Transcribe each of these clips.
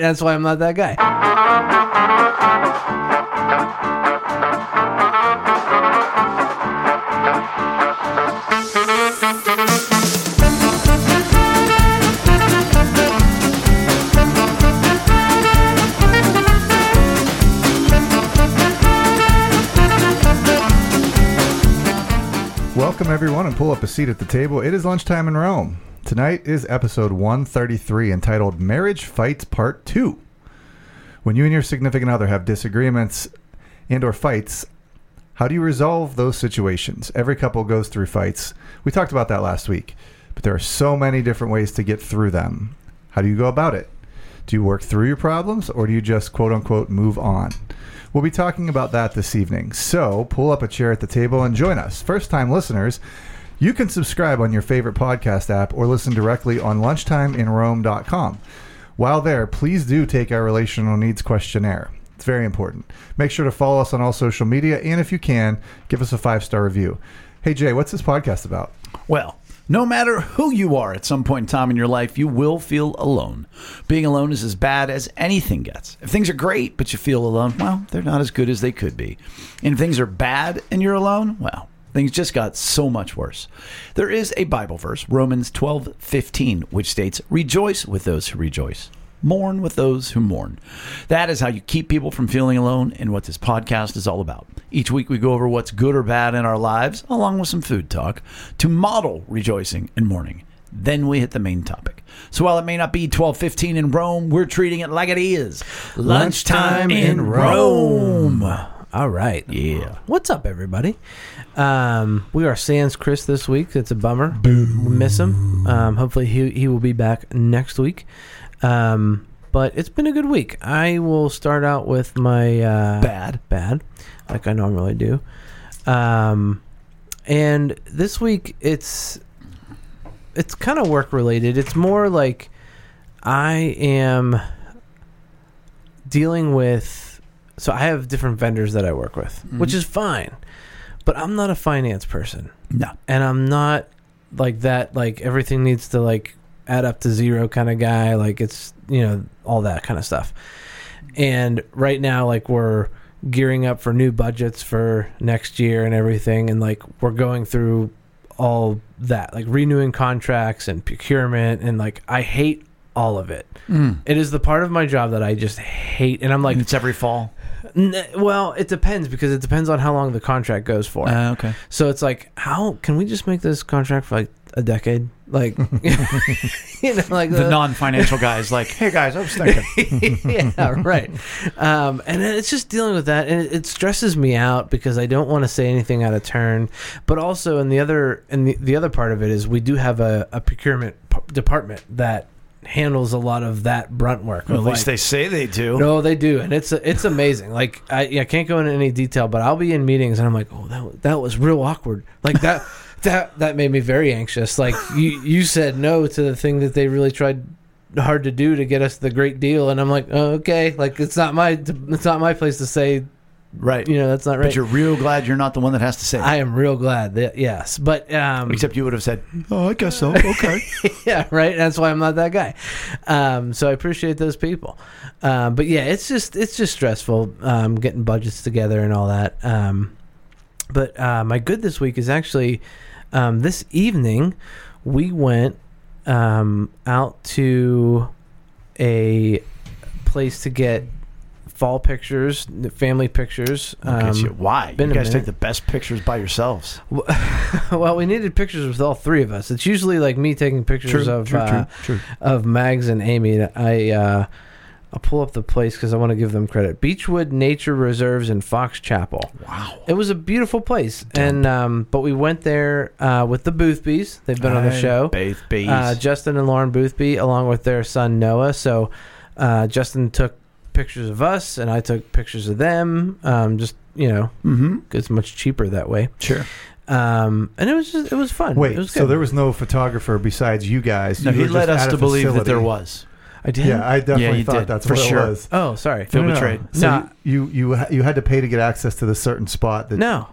That's why I'm not that guy. Welcome, everyone, and pull up a seat at the table. It is lunchtime in Rome. Tonight is episode 133 entitled Marriage Fights Part 2. When you and your significant other have disagreements and or fights, how do you resolve those situations? Every couple goes through fights. We talked about that last week, but there are so many different ways to get through them. How do you go about it? Do you work through your problems or do you just quote unquote move on? We'll be talking about that this evening. So pull up a chair at the table and join us. First time listeners, you can subscribe on your favorite podcast app or listen directly on lunchtimeinrome.com. While there, please do take our relational needs questionnaire. It's very important. Make sure to follow us on all social media and if you can, give us a five star review. Hey Jay, what's this podcast about? Well, no matter who you are at some point in time in your life, you will feel alone. Being alone is as bad as anything gets. If things are great, but you feel alone, well, they're not as good as they could be. And if things are bad and you're alone, well, things just got so much worse. There is a Bible verse, Romans 12 15, which states, Rejoice with those who rejoice. Mourn with those who mourn. That is how you keep people from feeling alone and what this podcast is all about. Each week we go over what's good or bad in our lives, along with some food talk, to model rejoicing and mourning. Then we hit the main topic. So while it may not be 12:15 in Rome, we're treating it like it is. Lunchtime in Rome. All right. Yeah. What's up, everybody? Um, we are sans Chris this week. It's a bummer. We miss him. Um, hopefully, he he will be back next week. Um, but it's been a good week. I will start out with my uh, Bad. bad, like I normally do. Um, and this week it's it's kind of work related. It's more like I am dealing with. So I have different vendors that I work with, which is fine. But I'm not a finance person No. and I'm not like that. Like everything needs to like add up to zero kind of guy. Like it's you know all that kind of stuff. And right now, like we're gearing up for new budgets for next year and everything, and like we're going through all that, like renewing contracts and procurement, and like I hate all of it. Mm. It is the part of my job that I just hate, and I'm like, Like it's every fall. Well, it depends because it depends on how long the contract goes for. Uh, okay. So it's like, how can we just make this contract for like a decade? Like, you know, like The non-financial guys, like, "Hey guys, I was thinking." yeah, right. Um, and it's just dealing with that, and it, it stresses me out because I don't want to say anything out of turn. But also, in the other, and the, the other part of it is we do have a, a procurement p- department that handles a lot of that brunt work. Well, at least like- they say they do. no, they do, and it's it's amazing. Like I, I can't go into any detail, but I'll be in meetings and I'm like, oh, that that was real awkward. Like that that that made me very anxious. Like you you said no to the thing that they really tried hard to do to get us the great deal, and I'm like, oh, okay, like it's not my it's not my place to say, Right. you know, that's not right. But you're real glad you're not the one that has to say it. I am real glad that yes, but um, Except you would have said, "Oh, I guess so." Okay. yeah, right. That's why I'm not that guy. Um, so I appreciate those people. Um, but yeah, it's just it's just stressful um, getting budgets together and all that. Um, but uh, my good this week is actually um, this evening we went um, out to a place to get fall pictures, family pictures. Um, so why? been you guys take the best pictures by yourselves. well, we needed pictures with all three of us. It's usually like me taking pictures of uh, true. of Mags and Amy. I uh, I'll pull up the place because I want to give them credit. Beechwood Nature Reserves in Fox Chapel. Wow. It was a beautiful place, and um, but we went there uh, with the Boothbys. They've been on the show. Bath bees. Uh, Justin and Lauren Boothby, along with their son Noah. So uh, Justin took pictures of us, and I took pictures of them. Um, just you know, mm-hmm. it's much cheaper that way. Sure. Um, and it was just it was fun. Wait, it was so there was no photographer besides you guys? No, You he led us to believe that there was. I did. Yeah, I definitely Yeah, thought did, that's for what sure. it was. oh, sorry. Feel betrayed. So Nah. you you you, you had to pay to get access to the certain spot that No,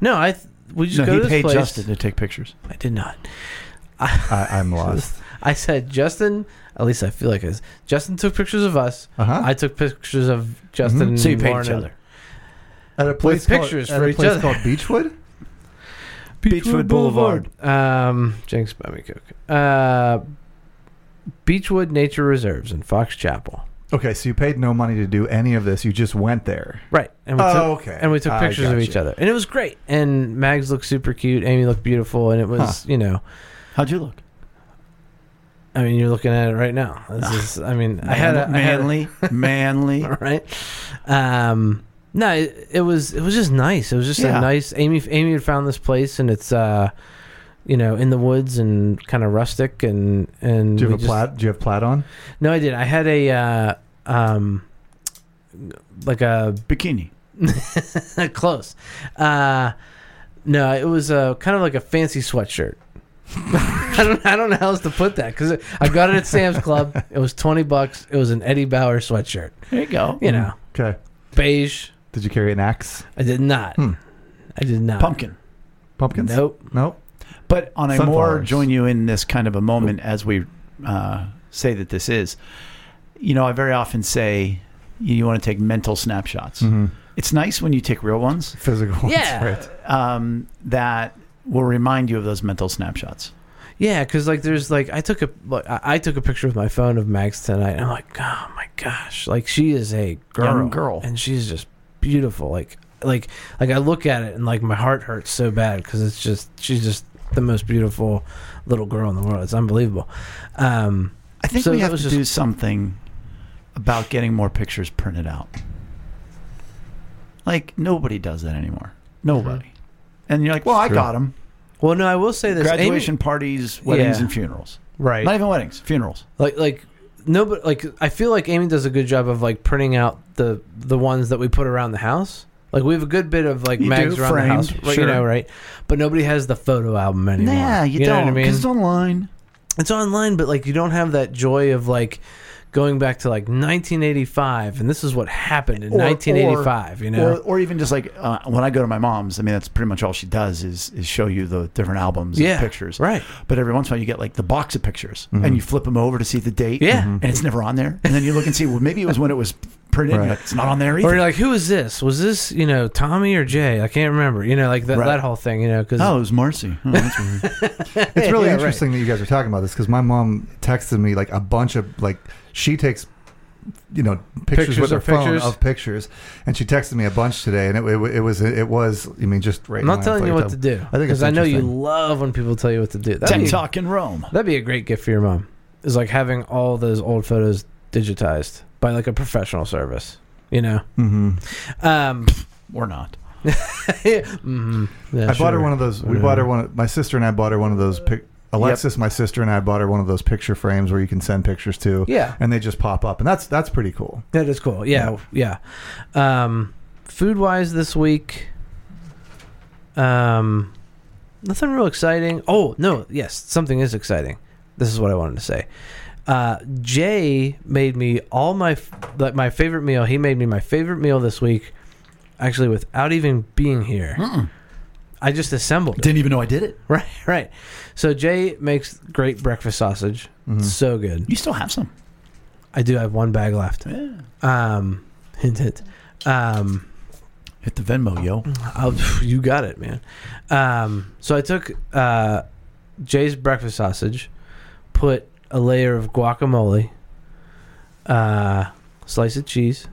no. I th- we just No, go he to this paid place. Justin to take pictures. I did not. I, I'm lost. I said, Justin, At least I feel like it. Justin took pictures of us. Uh-huh. I took pictures of Justin. and So you paid Lauren each other. At a place pictures called, for at a each place other. called Beechwood. Beechwood Boulevard. Um, Jenks buy me coke. Uh, Beechwood Nature Reserves in Fox Chapel. Okay, so you paid no money to do any of this. You just went there. Right, and we Oh, took, okay. and we took pictures of each you. other, and it was great. And Mags looked super cute. Amy looked beautiful, and it was, you know, How'd you look? I mean, you're looking at it right now. This is, I mean, I had a, I had a- manly, manly. right? Um, no, it, it was it was just nice. It was just Yeah. a nice. Amy Amy had found this place, and it's uh, you know, in the woods and kind of rustic, and and Do you have a just- plaid? Do you have plaid on? No, I did. I had a uh, um, like a Bikini. close. Uh, no, it was a kind of like a fancy sweatshirt. I don't I don't know how else to put that because I got it at Sam's Club. It was twenty bucks. It was an Eddie Bauer sweatshirt. There you go. You know, Okay. beige. Did you carry an axe? I did not. Hmm. I did not. Pumpkin. Pumpkins? Nope. Nope. But on a more Sunflowers. join you in this kind of a moment as we uh, say that this is, you know, I very often say you, you want to take mental snapshots. hmm It's nice when you take real ones Physical. ones, Yeah. right. um, that will remind you of those mental snapshots. Yeah, because like there's like I took a like, I took a picture with my phone of Mags tonight. And I'm like, oh my gosh, like she is a girl, Young girl. and she's just beautiful. Like like like I look at it and like my heart hurts so bad because it's just she's just the most beautiful little girl in the world. It's unbelievable. Um, I think So we have to just- do something about getting more pictures printed out. Like nobody does that anymore. Nobody. And you're like, well, I True. got them. well, no, I will say this: Amy- Graduation parties, weddings, Yeah. and funerals. right? Not even weddings, funerals. like like no but like i feel like amy does a good job of like printing out the the ones that we put around the house like we have a good bit of like You mags do, around framed, the house right, sure. you know right but nobody has the photo album anymore Nah, you, know don't. what i mean Because it's online. it's online but like you don't have that joy of like going back to like 1985 and this is what happened in Or- 1985 you know Or, or even just like uh, when I go to my mom's, I mean, that's pretty much all she does is is show you the different albums yeah and pictures. right But every once in a while, you get like the box of pictures, Mhm. and you flip them over to see the date. Yeah. and it's never on there. And then you look and see, well, maybe it was when it was printed. and Right. like, it's not on there either. or you're like who is this was this you know tommy or jay i can't remember you know like that, Right. that whole thing you know because oh, it was Marcy. Oh, that's weird. It's really Yeah, right. interesting that you guys are talking about this because my mom texted me like a bunch of like she takes you know pictures, Pictures with her of phone pictures? of pictures, and she texted me a bunch today, and it, it, it was it was I mean just right. i'm not telling you what to do I think because i know you love when people tell you what to do That'd Tech be- Talk in Rome. That'd be a great gift for your mom. Is like having all those old photos digitized by like a professional service. You know. hmm Um, Or not. mhm. Yeah, I bought her one of those. We Yeah. bought her one. Of, my sister and I bought her one of those. Pic, Alexis, my sister and I bought her one of those picture frames where you can send pictures to, Yeah, and they just pop up, and that's that's pretty cool. that is cool. Yeah, yeah. Um, food wise this week, um, nothing real exciting. Oh no, yes, something is exciting. This is what I wanted to say. Uh, Jay made me all my f- like my favorite meal. He made me my favorite meal this week, actually without even being here. Mm-mm. I just assembled. Didn't even know I did it. Right, right. So Jay makes great breakfast sausage. Mhm. So good. You still have some. I do I have one bag left. Yeah. Um, hint, hint. Um, Hit the Venmo, yo. I'll, you got it, man. Um, so I took uh, Jay's breakfast sausage, put a layer of guacamole, uh, slice of cheese,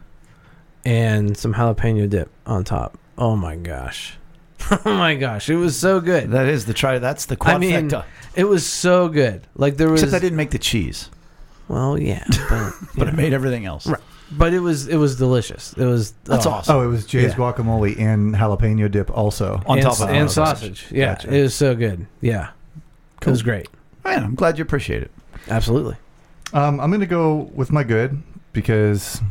and some jalapeno dip on top. Oh my gosh. Oh my gosh. It was so good. That is the try. That's the I mean. It was so good. Like there was Except I didn't make the cheese, Well, yeah, but, but it made everything else. Right. but it was it was delicious. It was That's oh, awesome. Oh, it was Jay's Yeah. guacamole and jalapeno dip also. On and, top of and sausage. Yeah, Gotcha. it was so good. Yeah, it was great. Man, I'm glad you appreciate it. Absolutely. Um, I'm going to go with my good because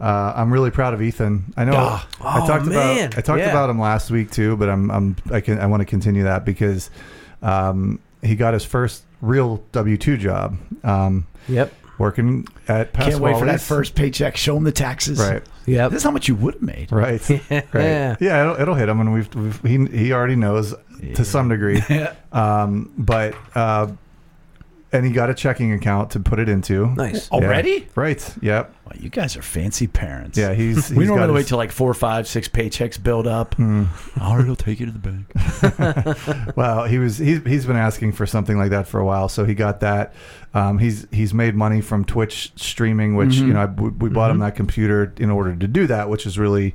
uh, I'm really proud of Ethan. I know Ah. I Oh, talked man. about I talked Yeah. about him last week too, but I'm I'm I can I want to continue that because um, he got his first real W two job um, Yep. working at Pasquale's. Can't wait for that first paycheck. Show him the taxes. Right, Yep. This is how much you would have made. right, yeah. right. Yeah, it'll, it'll hit him, and we've, we've he he already knows to some degree. Um, but uh, and he got a checking account to put it into. Nice. Oh, Already? Right. Yep. Well, you guys are fancy parents. Yeah. He's. he's we normally got wait till like four, five, six paychecks build up. All right, I'll take you to the bank. Well, he was he's he's been asking for something like that for a while, so he got that. Um, he's he's made money from Twitch streaming, which Mhm. you know I, we, we bought him that computer in order to do that, which is really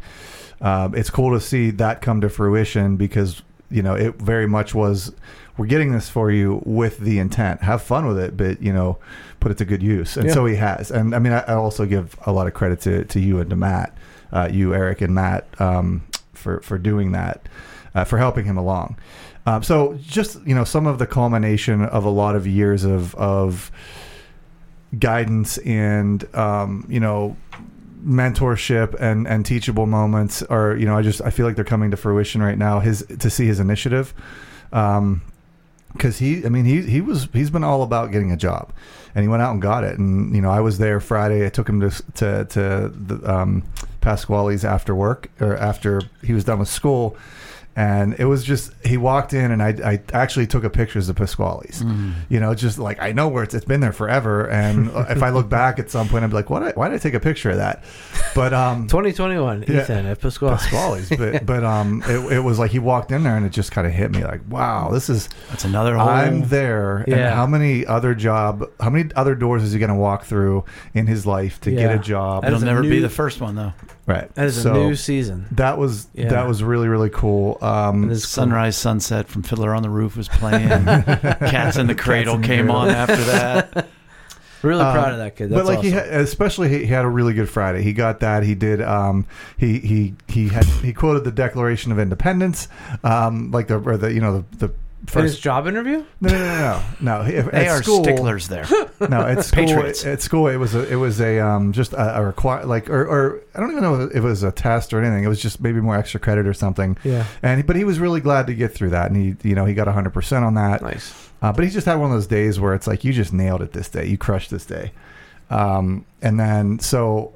um, it's cool to see that come to fruition because you know it very much was we're getting this for you with the intent. Have fun with it but you know put it to good use. And Yeah. so he has. And i mean I, I also give a lot of credit to, to you and to matt uh, you eric and matt um, for for doing that uh, for helping him along. Um, so just you know some of the culmination of a lot of years of of guidance and um, you know mentorship and and teachable moments are you know I just I feel like they're coming to fruition right now. His to see his initiative um because he I mean he he was he's been all about getting a job. And he went out and got it. And you know I was there Friday. I took him to to to the um Pasquale's after work or after he was done with school and it was just he walked in and I, I actually took a picture of the Pasquale's you know just like I know where it's it's been there forever and if I look back at some point I'd be like what why did I take a picture of that but um 2021, Yeah. Ethan at Pasquale. Pasquale's but but um it, it was like he walked in there and it just kind of hit me like wow this is That's another whole. I'm there and Yeah. how many other job how many other doors is he going to walk through in his life to get a job It'll is a never be the first one though. Right That is So, a new season. that was Yeah. that was really really cool um It is cool. Sunrise Sunset from Fiddler on the Roof was playing. Cats in the Cradle in the came on after that. Really Um, proud of that kid. That's but like he had, especially he, he had a really good Friday. He got that. He did. Um, he he he had he quoted the Declaration of Independence. Um, like the or the you know the the In his first. job interview? No, no, no, no, no. He- They at are school, sticklers there. No, at school. Patriots. At school, it was a it was a um just a, a require like or, or I don't even know if it was a test or anything. It was just maybe more extra credit or something. Yeah. And but he was really glad to get through that, and he you know he got hundred percent on that. Nice. Uh, but he just had one of those days where it's like you just nailed it this day. You crushed this day. Um, and then so,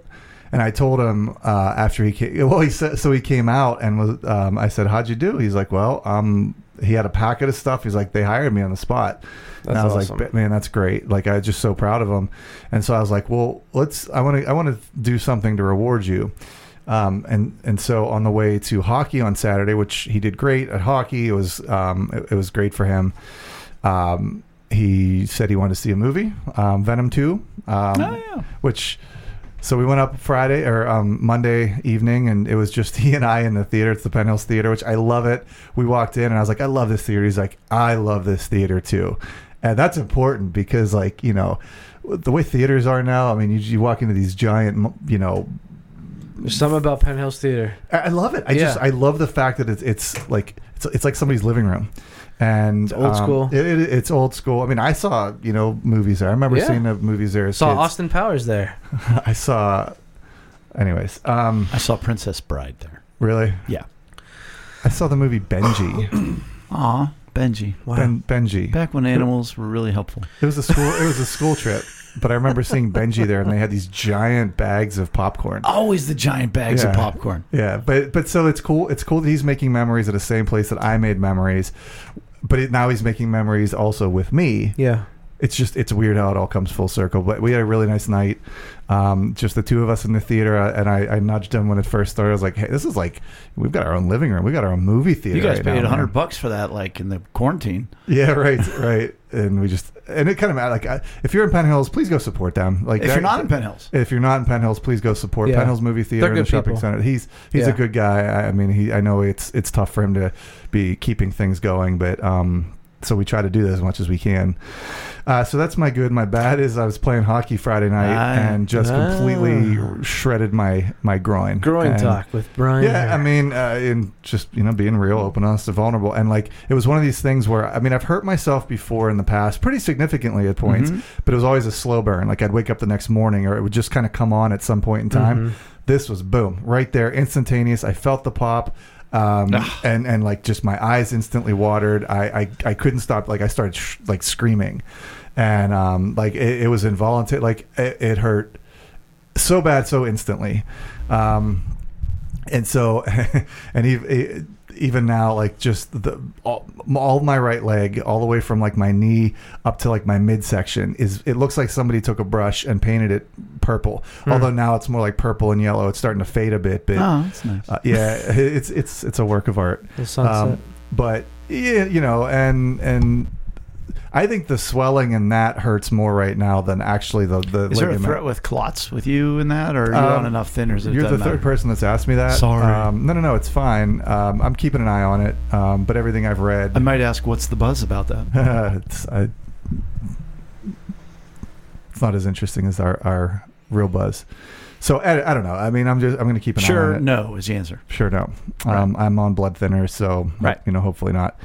and I told him uh, after he came. Well, he said so. He came out and was. Um, I said, "How'd you do?" He's like, "Well, um, he had a packet of stuff. He's like, they hired me on the spot." and I was awesome. like, "Man, that's great!" Like I was just so proud of him. And so I was like, "Well, let's. I want to. I want to do something to reward you." Um, and and so on the way to hockey on Saturday, which he did great at hockey, it was um, it, it was great for him. Um, he said he wanted to see a movie, um, Venom Two, um, Oh, yeah. which. So we went up Friday or um, Monday evening, and it was just he and I in the theater. It's the Penn Hills Theater, which I love it. We walked in, and I was like, "I love this theater." He's like, "I love this theater too," and that's important because, like, you know, the way theaters are now. I mean, you, you walk into these giant, you know, There's something about Penn Hills Theater. I I love it. I Yeah. just I love the fact that it's it's like it's it's like somebody's living room, and old um, school. It, it, it's old school. I mean, I saw you know movies there. I remember Yeah. seeing the movies there. As Saw kids. Austin Powers there. I saw. Anyways, um, I saw Princess Bride there. really, Yeah. I saw the movie Benji. Aw, Benji. Wow. ben, Benji. Back when animals were really helpful. It was a school. It was a school trip. But I remember seeing Benji there, and they had these giant bags of popcorn. Always the giant bags of popcorn. Yeah, but but so it's cool. It's cool that he's making memories at the same place that I made memories. But it, now he's making memories also with me. yeah. It's just it's weird how it all comes full circle. But we had a really nice night, um, just the two of us in the theater. uh, And I, I nudged him when it first started. I was like, "Hey, this is like we've got our own living room. We got our own movie theater. You guys right paid a hundred bucks for that, like in the quarantine. Yeah, right, right. And we just and it kind of like I, if you're in Penn Hills, please go support them. Like If you're not in Penn Hills, If you're not in Penn Hills, please go support Yeah. Penn Hills Movie Theater They're in the good shopping people. center. He's he's a good guy. I, I mean, he I know it's it's tough for him to be keeping things going, but um, so we try to do that as much as we can. Uh, so that's my good. My bad is I was playing hockey Friday night Ah. and just Ah. completely shredded my my groin. Groin And- talk with Brian. yeah, I mean, uh, in just you know being real, open, honest, and vulnerable, and like it was one of these things where I mean I've hurt myself before in the past, pretty significantly at points, Mhm. but it was always a slow burn. Like I'd wake up the next morning, or it would just kind of come on at some point in time. Mhm. This was boom, right there, instantaneous. I felt the pop. Um, and and like just my eyes instantly watered. I I, I couldn't stop. Like I started sh- like screaming, and um, like it, it was involuntary. Like it, it hurt so bad so instantly um and so and he, he even now, like just the all, all my right leg, all the way from like my knee up to like my midsection is. It looks like somebody took a brush and painted it purple. Although now it's more like purple and yellow. It's starting to fade a bit, but Oh, that's nice. uh, yeah, it's it's it's a work of art. The sunset. Um, but yeah, you know, and and I think the swelling in that hurts more right now than actually the the Is there a threat with clots with you in that, or are you Um, on enough thinners? You're the third matter? person that's asked me that. Sorry. Um, no, no, no. It's fine. Um, I'm keeping an eye on it. Um, but everything I've read, I might ask, what's the buzz about that? it's, I, it's not as interesting as our, our real buzz. So I, I don't know. I mean, I'm just I'm going to keep an eye on it. Sure, no is the answer. Sure, no. Um, I'm on blood thinners, so Right. you know, hopefully not.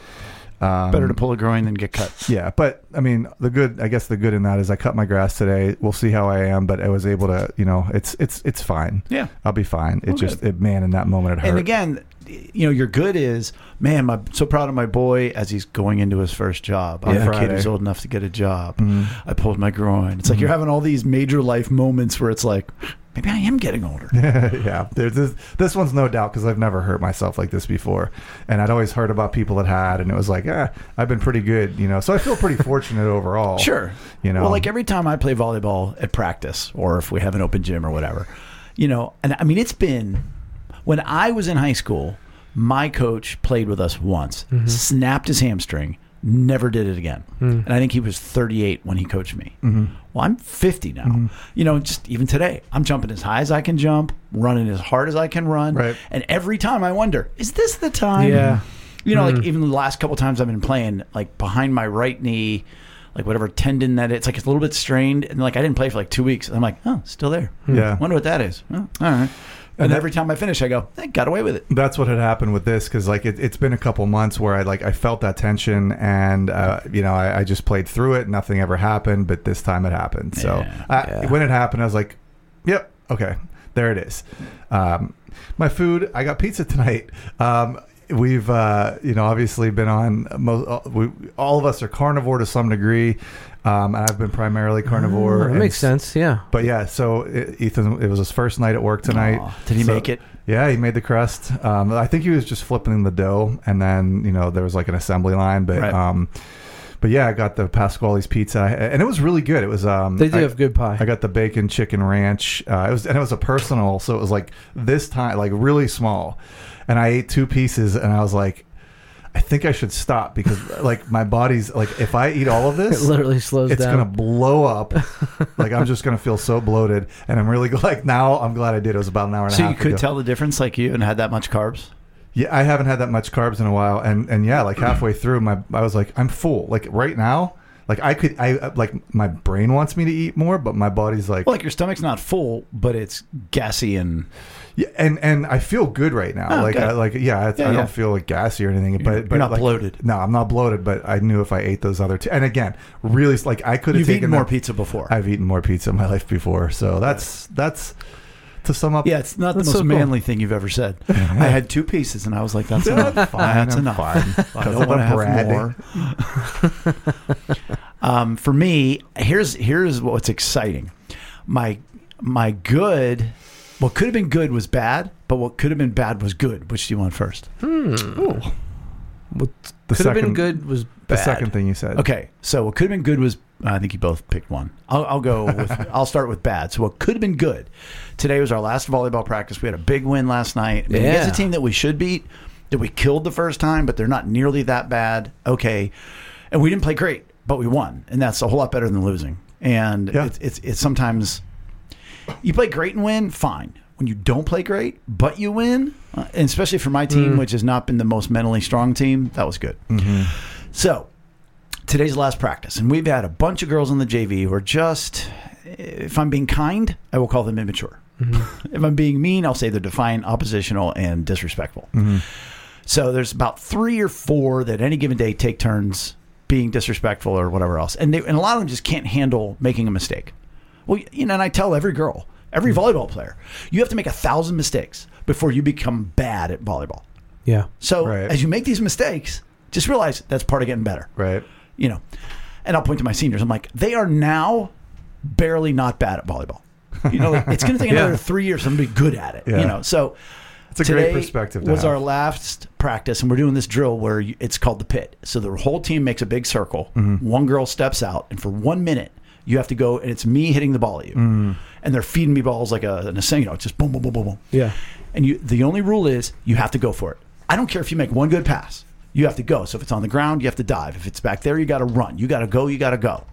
Um, Better to pull a groin than get cut. Yeah, but I mean, the good. I guess the good in that is I cut my grass today. We'll see how I am, but I was able to. You know, it's it's it's fine. Yeah. I'll be fine. It Well, just, it, man, in that moment, it hurt. And again, you know, your good is, man, I'm so proud of my boy as he's going into his first job. I'm Yeah. a kid who's old enough to get a job. Mhm. I pulled my groin. It's like Mhm. you're having all these major life moments where it's like, maybe I am getting older. yeah, there's this. This one's no doubt because I've never hurt myself like this before, and I'd always heard about people that had, and it was like, ah, I've been pretty good, you know. So I feel pretty fortunate overall. Sure. You know. Well, like every time I play volleyball at practice or if we have an open gym or whatever, you know, and I mean, it's been when I was in high school, my coach played with us once, snapped his hamstring, never did it again. And I think he was 38 when he coached me. Mhm. Well, I'm 50 now. You know, just even today, I'm jumping as high as I can jump, running as hard as I can run. Right. And every time I wonder, is this the time? Yeah. You know, Mm. like even the last couple times I've been playing, like behind my right knee, like whatever tendon that it's like it's a little bit strained, and like I didn't play for like two weeks. I'm like, oh, still there. Yeah. Wonder what that is. Oh, all right. And, And that- every time I finish, I go, I got away with it. That's what had happened with this because like it, it's been a couple months where I like I felt that tension and uh, you know I, I just played through it. Nothing ever happened, but this time it happened. So Yeah. I, Yeah. when it happened, I was like, "Yep, okay, there it is." Um, my food. I got pizza tonight. Um, we've uh, you know obviously been on. Mo- uh, we, all of us are carnivore to some degree. Um, and I've been primarily carnivore. Oh, that and makes sense. Yeah. But yeah, so it, Ethan, it was his first night at work tonight. Did he So- make it? Yeah, he made the crust. Um, I think he was just flipping the dough, and then you know there was like an assembly line. But Right. um, but yeah, I got the Pasquale's pizza, and it was really good. It was um, They do I, have good pie. I got the bacon chicken ranch. Uh, it was and it was a personal, so it was like this time, like really small, and I ate two pieces, and I was like. I think I should stop because, like, my body's like, if I eat all of it this, literally slows it's down. gonna blow up. like I'm just gonna feel so bloated, and I'm really like now. I'm glad I did. It was about an hour and a So half. you could ago. tell the difference, like you, and had that much carbs. Yeah, I haven't had that much carbs in a while, and and yeah, like halfway through, my I was like, I'm full. Like right now, like I could, I uh, like my brain wants me to eat more, but my body's like, Well, like your stomach's not full, but it's gassy and yeah, and and I feel good right now. Oh, like good. I, like yeah, I, Yeah, I yeah. don't feel like gassy or anything. But You're- but you're not like, bloated. No, I'm not bloated. But I knew if I ate those other two, and again, really, like I could have taken eaten more that- pizza before. I've eaten more pizza in my life before, so that's that's to sum up. yeah, it's not the most so cool. manly thing you've ever said. I had two pieces, and I was like, "That's enough. Fine, That's I'm enough. fine. I don't want to have more." um, for me, here's here's what's exciting. My my good, what could have been good was bad, but what could have been bad was good. Which do you want first? Hmm. What The could have been second- good was The bad. second thing you said. Okay, so what could have been good was I think you both picked one. I'll, I'll go with I'll start with bad. So what could have been good today was our last volleyball practice. We had a big win last night. I mean, Against Yeah. a team that we should beat, that we killed the first time, but they're not nearly that bad. Okay, and we didn't play great, but we won, and that's a whole lot better than losing. And Yeah. it's, it's it's sometimes you play great and win, fine. When you don't play great, but you win, uh, and especially for my team, mm. which has not been the most mentally strong team, that was good. Mm-hmm. So today's the last practice, and we've had a bunch of girls on the JV who are just, if I'm being kind, I will call them immature. Mm-hmm. if I'm being mean, I'll say they're defiant, oppositional, and disrespectful. Mm-hmm. So there's about three or four that any given day take turns being disrespectful or whatever else, and they, and a lot of them just can't handle making a mistake. Well, you know, and I tell every girl, every volleyball player, you have to make a thousand mistakes before you become bad at volleyball. Yeah. So Right. as you make these mistakes, just realize that's part of getting better. Right. You know, and I'll point to my seniors. I'm like, they are now barely not bad at volleyball. You know, it's going to take Yeah. another three years for them to be good at it. Yeah. You know, so It's a Today great perspective to was have. our last practice, and we're doing this drill where you, it's called the pit. So the whole team makes a big circle. Mm-hmm. One girl steps out, and for one minute, you have to go, and it's me hitting the ball at you, Mm-hmm. and they're feeding me balls like a, an you know, it's just boom, boom, boom, boom, boom. Yeah. And you, the only rule is you have to go for it. I don't care if you make one good pass. You have to go. So if it's on the ground, you have to dive. If it's back there, you got to run. You got to go. You got to go.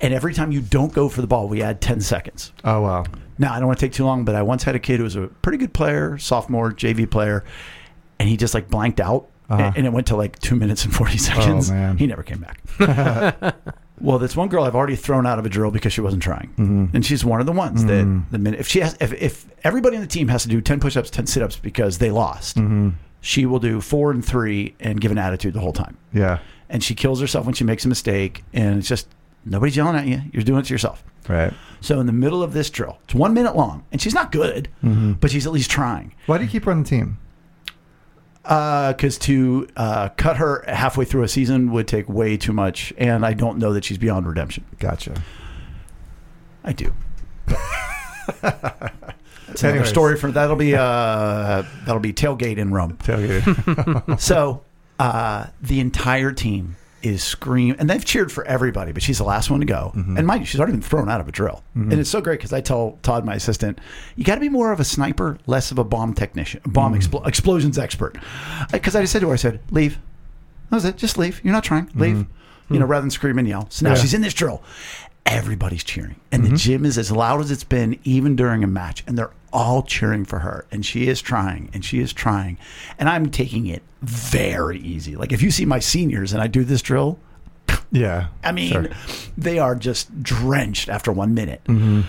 And every time you don't go for the ball, we add 10 seconds. Oh wow. Now, I don't want to take too long, but I once had a kid who was a pretty good player, sophomore JV player, and he just like blanked out. Uh-huh. And, and it went to like two minutes and 40 seconds. man. He never came back. well, this one girl I've already thrown out of a drill because she wasn't trying. Mm-hmm. And she's one of the ones that the minute, if she has, if, if everybody in the team has to do 10 push ups, 10 sit ups because they lost, Mm-hmm. she will do four and three and give an attitude the whole time. Yeah. And she kills herself when she makes a mistake. And it's just, nobody's yelling at you. You're doing it to yourself. Right. So in the middle of this drill, it's one minute long, and she's not good, Mm-hmm. but she's at least trying. Why do you keep her on the team? Because to uh, cut her halfway through a season would take way too much, and I don't know that she's beyond redemption. Gotcha. I do. It's another Anyways. story for that'll be uh, that'll be tailgate in Rome. Tailgate. So uh, the entire team is scream, and they've cheered for everybody, but she's the last one to go. Mm-hmm. And mind you, she's already been thrown out of a drill, mm-hmm. and it's so great because I tell Todd, my assistant, you got to be more of a sniper, less of a bomb technician, bomb mm-hmm. explo- explosions expert. Because I just said to her, I said, leave. That was it. Just leave. You're not trying. Leave. You know, rather than scream and yell. So now Yeah. she's in this drill. Everybody's cheering, and the gym is as loud as it's been, even during a match, and they're all cheering for her. And she is trying, and she is trying, and I'm taking it very easy. Like if you see my seniors and I do this drill, yeah. I mean, Sure. they are just drenched after one minute. Mm-hmm.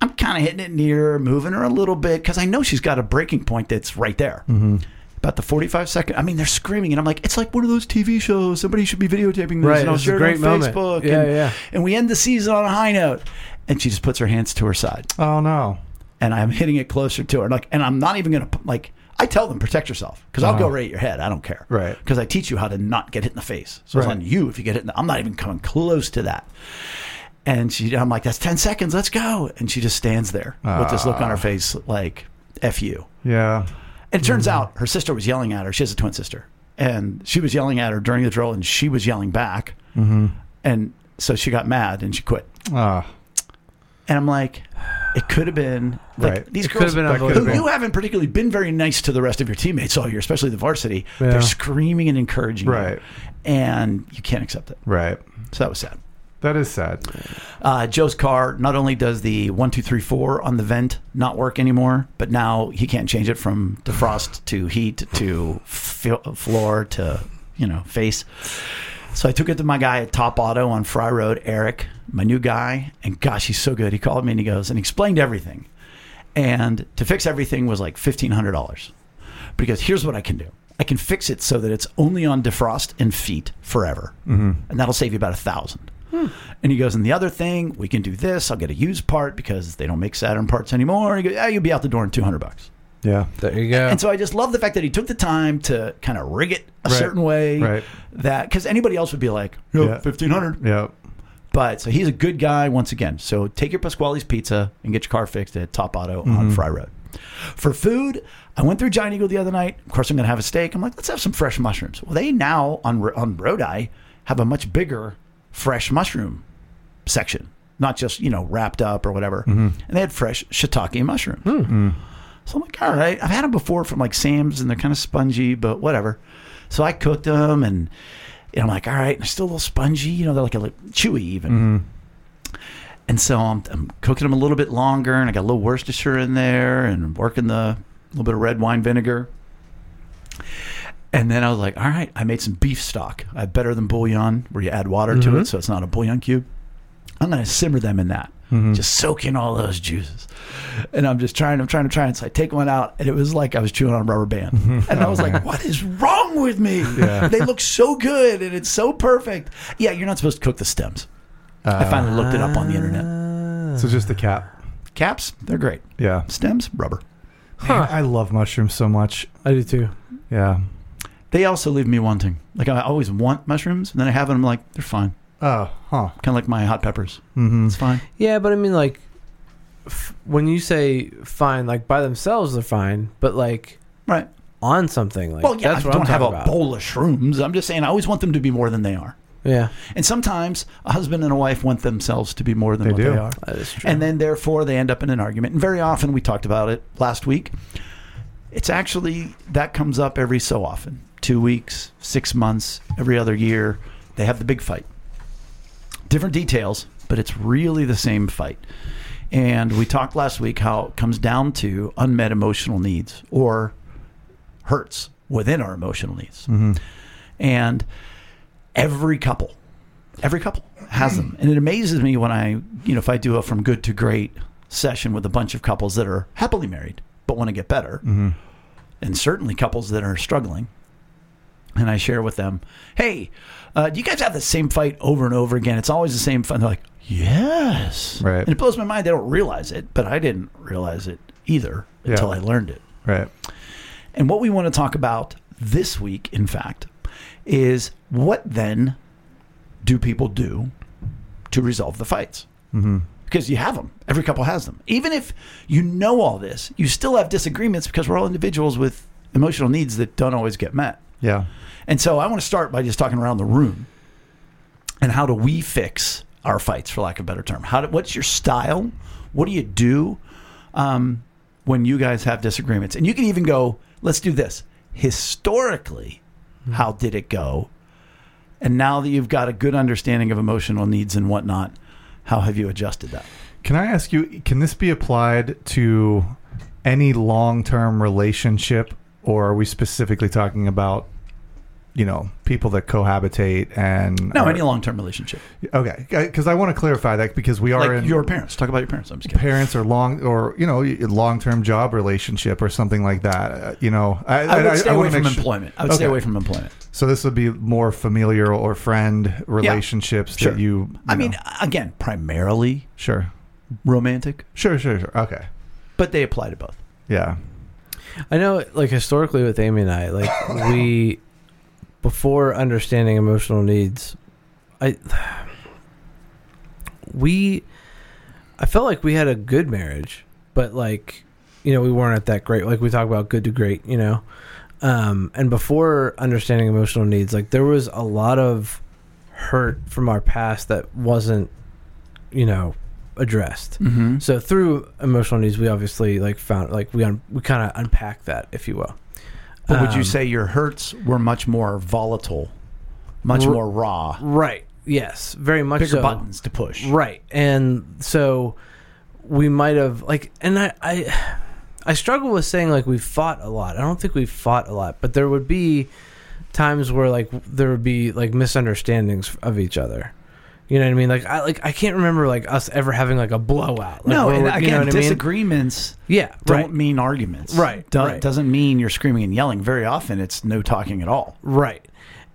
I'm kind of hitting it near, moving her a little bit because I know she's got a breaking point that's right there. Mm-hmm. About the 45 second, I mean, they're screaming, and I'm like, it's like one of those TV shows. Somebody should be videotaping this, Right, and I'll share it on moment. Facebook. Yeah, and, yeah. And we end the season on a high note, and she just puts her hands to her side, Oh no. And I'm hitting it closer to her, like, and I'm not even gonna like. I tell them protect yourself because I'll go Uh-huh. right at your head. I don't care, Right. Because I teach you how to not get hit in the face. So it's on you if you get hit. In the, I'm not even coming close to that. And she, I'm like, that's ten seconds. Let's go. And she just stands there with this look on her Ah. face, like "f you." Yeah. And it Mm-hmm. turns out her sister was yelling at her. She has a twin sister, and she was yelling at her during the drill, and she was yelling back. Mm-hmm. And so she got mad and she quit. Ah. And I'm like, it could have been like Right. these It girls have been That who been. you haven't particularly been very nice to the rest of your teammates all year, especially the varsity. Yeah. They're screaming and encouraging Right. you, and you can't accept it. Right. So that was sad. That is sad. Uh, Joe's car not only does the one two three four on the vent not work anymore, but now he can't change it from defrost to heat to f- floor to you know face. So I took it to my guy at Top Auto on Fry Road, Eric, my new guy, and gosh, he's so good. He called me and he goes and explained everything. And to fix everything was like fifteen hundred dollars. Because here's what I can do. I can fix it so that it's only on defrost and feet forever, mm-hmm. and that'll save you about a thousand. And he goes, and the other thing, we can do this. I'll get a used part because they don't make Saturn parts anymore. And he goes, yeah, you'll be out the door in two hundred bucks. Yeah. There you go. And so I just love the fact that he took the time to kind of rig it a Right. certain way Right. that because anybody else would be like, no, Yeah. fifteen hundred. Yeah. But so he's a good guy once again. So take your Pasquale's Pizza and get your car fixed at Top Auto Mm-hmm. on Fry Road. For food, I went through Giant Eagle the other night. Of course, I'm going to have a steak. I'm like, let's have some fresh mushrooms. Well, they now on on Rodi have a much bigger fresh mushroom section, not just you know wrapped up or whatever. Mm-hmm. And they had fresh shiitake mushrooms. Hmm. So I'm like, all right, I've had them before from like Sam's, and they're kind of spongy, but whatever. So I cooked them, and, and I'm like, all right, they're still a little spongy. You know, they're like a little chewy even. Mm-hmm. And so I'm, I'm cooking them a little bit longer, and I got a little Worcestershire in there, and working the little bit of red wine vinegar. And then I was like, all right, I made some beef stock. I had better than bouillon, where you add water to it, so it's not a bouillon cube. I'm going to simmer them in that, Mm-hmm. just soak in all those juices. And I'm just trying, I'm trying to try. And so I take one out, and it was like I was chewing on a rubber band. Mm-hmm. And I was oh, like, what is wrong with me? Yeah. They look so good, and it's so perfect. Yeah, you're not supposed to cook the stems. I finally looked it up on the internet. So just the cap. Caps, they're great. Yeah. Stems, rubber. Man, I love mushrooms so much. I do too. Yeah. They also leave me wanting. Like I always want mushrooms, and then I have them. I'm like, they're fine. Oh, huh. Kind of like my hot peppers. Mm-hmm. It's fine. Yeah, but I mean, like, f- when you say fine, like by themselves they're fine, but like Right. on something, like Well, yeah, that's I what don't I'm have a about. bowl of shrooms. I'm just saying I always want them to be more than they are. Yeah, And sometimes a husband and a wife want themselves to be more than They what do. they are. that is true. And then therefore they end up in an argument. And very often we talked about it last week. It's actually that comes up every so often. Two weeks, six months, every other year. They have the big fight. Different details, but it's really the same fight. And we talked last week how it comes down to unmet emotional needs or hurts within our emotional needs. Mm-hmm. And every couple, every couple has them. And it amazes me when I, you know, if I do a from good to great session with a bunch of couples that are happily married but want to get better, mm-hmm. and certainly couples that are struggling. And I share with them, hey, uh, do you guys have the same fight over and over again? It's always the same fight. They're like, yes. Right. And it blows my mind. They don't realize it, but I didn't realize it either Yeah. until I learned it. Right. And what we want to talk about this week, in fact, is what then do people do to resolve the fights? Mm-hmm. Because you have them. Every couple has them. Even if you know all this, you still have disagreements because we're all individuals with emotional needs that don't always get met. Yeah. And so I want to start by just talking around the room and how do we fix our fights, for lack of a better term? How do, what's your style? What do you do um, when you guys have disagreements? And you can even go, let's do this. Historically, how did it go? And now that you've got a good understanding of emotional needs and whatnot, how have you adjusted that? Can I ask you, can this be applied to any long term relationship, or are we specifically talking about, you know, people that cohabitate and. No, are- any long term relationship. Okay. Because I want to clarify that because we are Like in. your parents. Talk about your parents. I'm just kidding. Parents or long or you know long term job relationship or something like that. Uh, you know, I, I would stay I away wanna from make su- employment. I would stay away from employment. So this would be more familiar or friend relationships Sure. that you. you I mean, know. again, primarily sure, romantic, sure, sure, sure. Okay, but they apply to both. yeah, I know, like historically with Amy and I, like we before understanding emotional needs, I we I felt like we had a good marriage, but like you know we weren't at that great. Like we talk about good to great, you know. Um, and before understanding emotional needs, like there was a lot of hurt from our past that wasn't, you know, addressed. Mm-hmm. So through emotional needs, we obviously like found like we un- we kind of unpack that, if you will. But would you Um, say your hurts were much more volatile, much R- more raw, right? Yes, very much bigger so. buttons to push? Right, and so we might have like, and I, I, I struggle with saying like we fought a lot. I don't think we fought a lot, but there would be times where like there would be like misunderstandings of each other. You know what I mean? Like I like I can't remember like us ever having like a blowout. Like, No, and again, you know what I mean? disagreements Yeah, don't right, mean arguments. Right, Do- right. Doesn't mean you're screaming and yelling. Very often, it's no talking at all. right,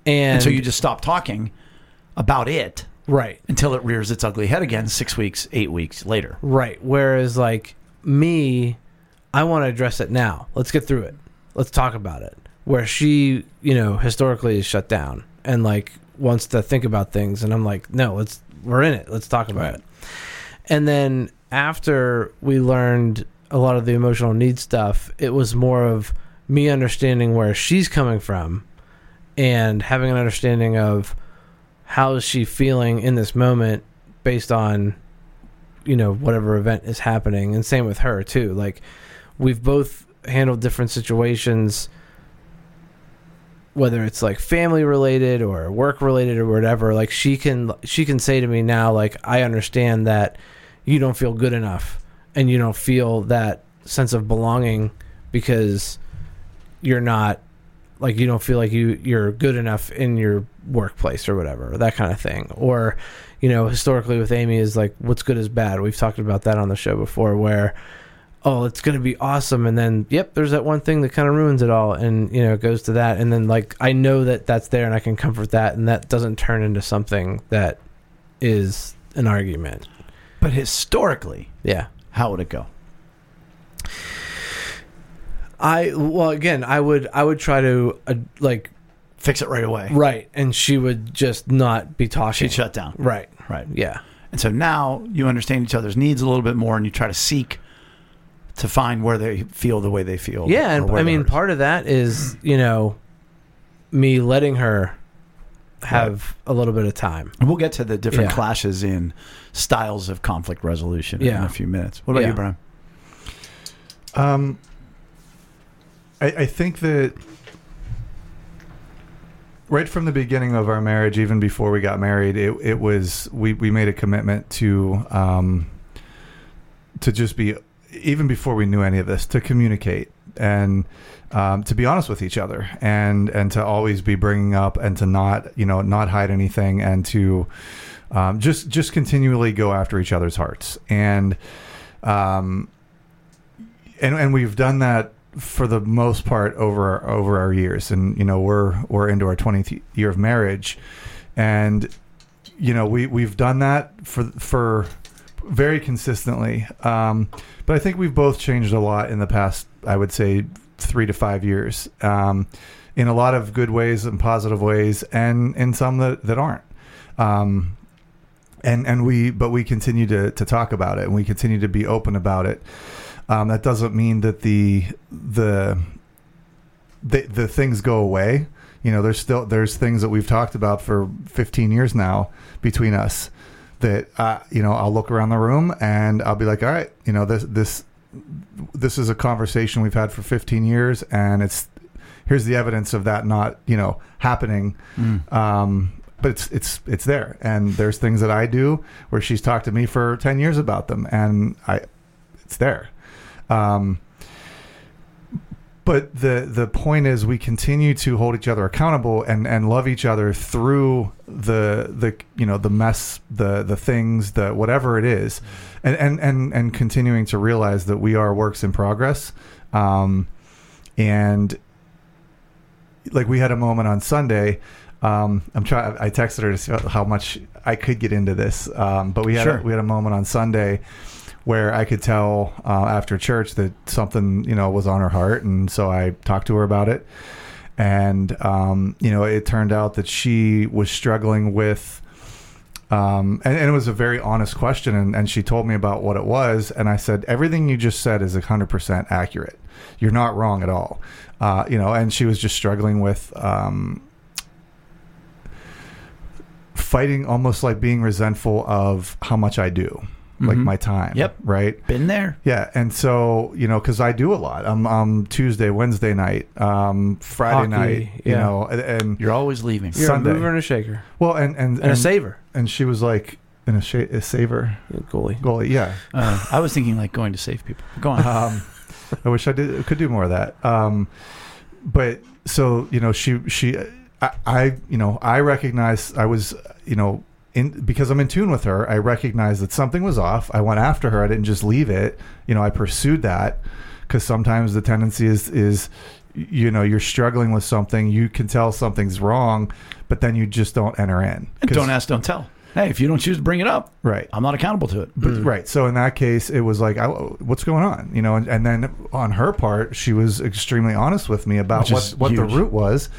and, And so you just stop talking about it right. until it rears its ugly head again six weeks, eight weeks later. Right. Whereas like me, I want to address it now. Let's get through it. Let's talk about it. Where she, you know, historically is shut down and like wants to think about things and I'm like, no, let's we're in it. Let's talk about Right. it. And then after we learned a lot of the emotional needs stuff, it was more of me understanding where she's coming from and having an understanding of how is she feeling in this moment based on you know whatever event is happening and same with her too like we've both handled different situations whether it's like family related or work related or whatever like she can she can say to me now like i understand that you don't feel good enough and you don't feel that sense of belonging because you're not like you don't feel like you you're good enough in your workplace or whatever that kind of thing. Or you know historically with amy is like what's good is bad. We've talked about that on the show before where oh it's going to be awesome. And then yep there's that one thing that kind of ruins it all. And you know it goes to that. And then like i know that that's there and i can comfort that. And that doesn't turn into something that is an argument. But historically, yeah. how would it go? i well again i would i would try to uh, like Fix it right away. right. And she would just not be talking. She'd shut down. right. Right. yeah. And so now you understand each other's needs a little bit more and you try to seek to find where they feel the way they feel. Yeah, and I mean, part of that is you know me letting her have a little bit of time. And we'll get to the different Yeah. clashes in styles of conflict resolution in a few minutes. What about Yeah. you, Brian? Um, I, I think that right from the beginning of our marriage, even before we got married, it, it was we, we made a commitment to um, to just be even before we knew any of this to communicate and um, to be honest with each other and and to always be bringing up and to not you know not hide anything and to um, just just continually go after each other's hearts. And um, and and we've done that for the most part over our, over our years. And you know we're we're into our 20th year of marriage. And you know we we've done that for for very consistently. Um, but I think we've both changed a lot in the past I would say 3 to 5 years um, in a lot of good ways and positive ways and in some that that aren't. Um, and and we but we continue to to talk about it and we continue to be open about it. Um, that doesn't mean that the the the the things go away. You know, there's still there's things that we've talked about for 15 years now between us that uh, you know I'll look around the room and I'll be like, all right, you know this this this is a conversation we've had for 15 years and it's here's the evidence of that not you know happening. Um, but it's it's it's there, and there's things that I do where she's talked to me for 10 years about them, and I it's there. Um, but the the point is, we continue to hold each other accountable and, and love each other through the the you know the mess, the the things, the whatever it is, and and and, and continuing to realize that we are works in progress, um, and like we had a moment on Sunday. Um, I'm trying. I texted her to see how much I could get into this, um, but we had Sure. a, we had a moment on Sunday where I could tell uh, after church that something you know was on her heart, and so I talked to her about it. And um, you know, it turned out that she was struggling with, um, and, and it was a very honest question, and, and she told me about what it was, and I said everything you just said is hundred percent accurate. You're not wrong at all. Uh, you know, and she was just struggling with. Um, fighting almost like being resentful of how much I do, like Mhm. my time. Yep. Right. Been there. Yeah, and so you know, because I do a lot. I'm um, Tuesday, Wednesday night, um, Friday Hockey, night. You yeah. know, and, and You're always leaving. You're Sunday. a mover and a shaker well, and and and, a saver. and she was like, in a, sh- a saver Goalie. goalie. Yeah. Uh, I was thinking like going to save people. Go on. um, I wish I did could do more of that. Um, but so you know, she she I, I you know I recognize I was you know in because I'm in tune with her. I recognized that something was off. I went after her. I didn't just leave it. You know, I pursued that because sometimes the tendency is is you know you're struggling with something. You can tell something's wrong, but then you just don't enter in. don't ask, don't tell. Hey, if you don't choose to bring it up, Right. I'm not accountable to it. But, Right. So in that case, it was like, I, what's going on? You know, and, and then on her part, she was extremely honest with me about Which what, what the root was.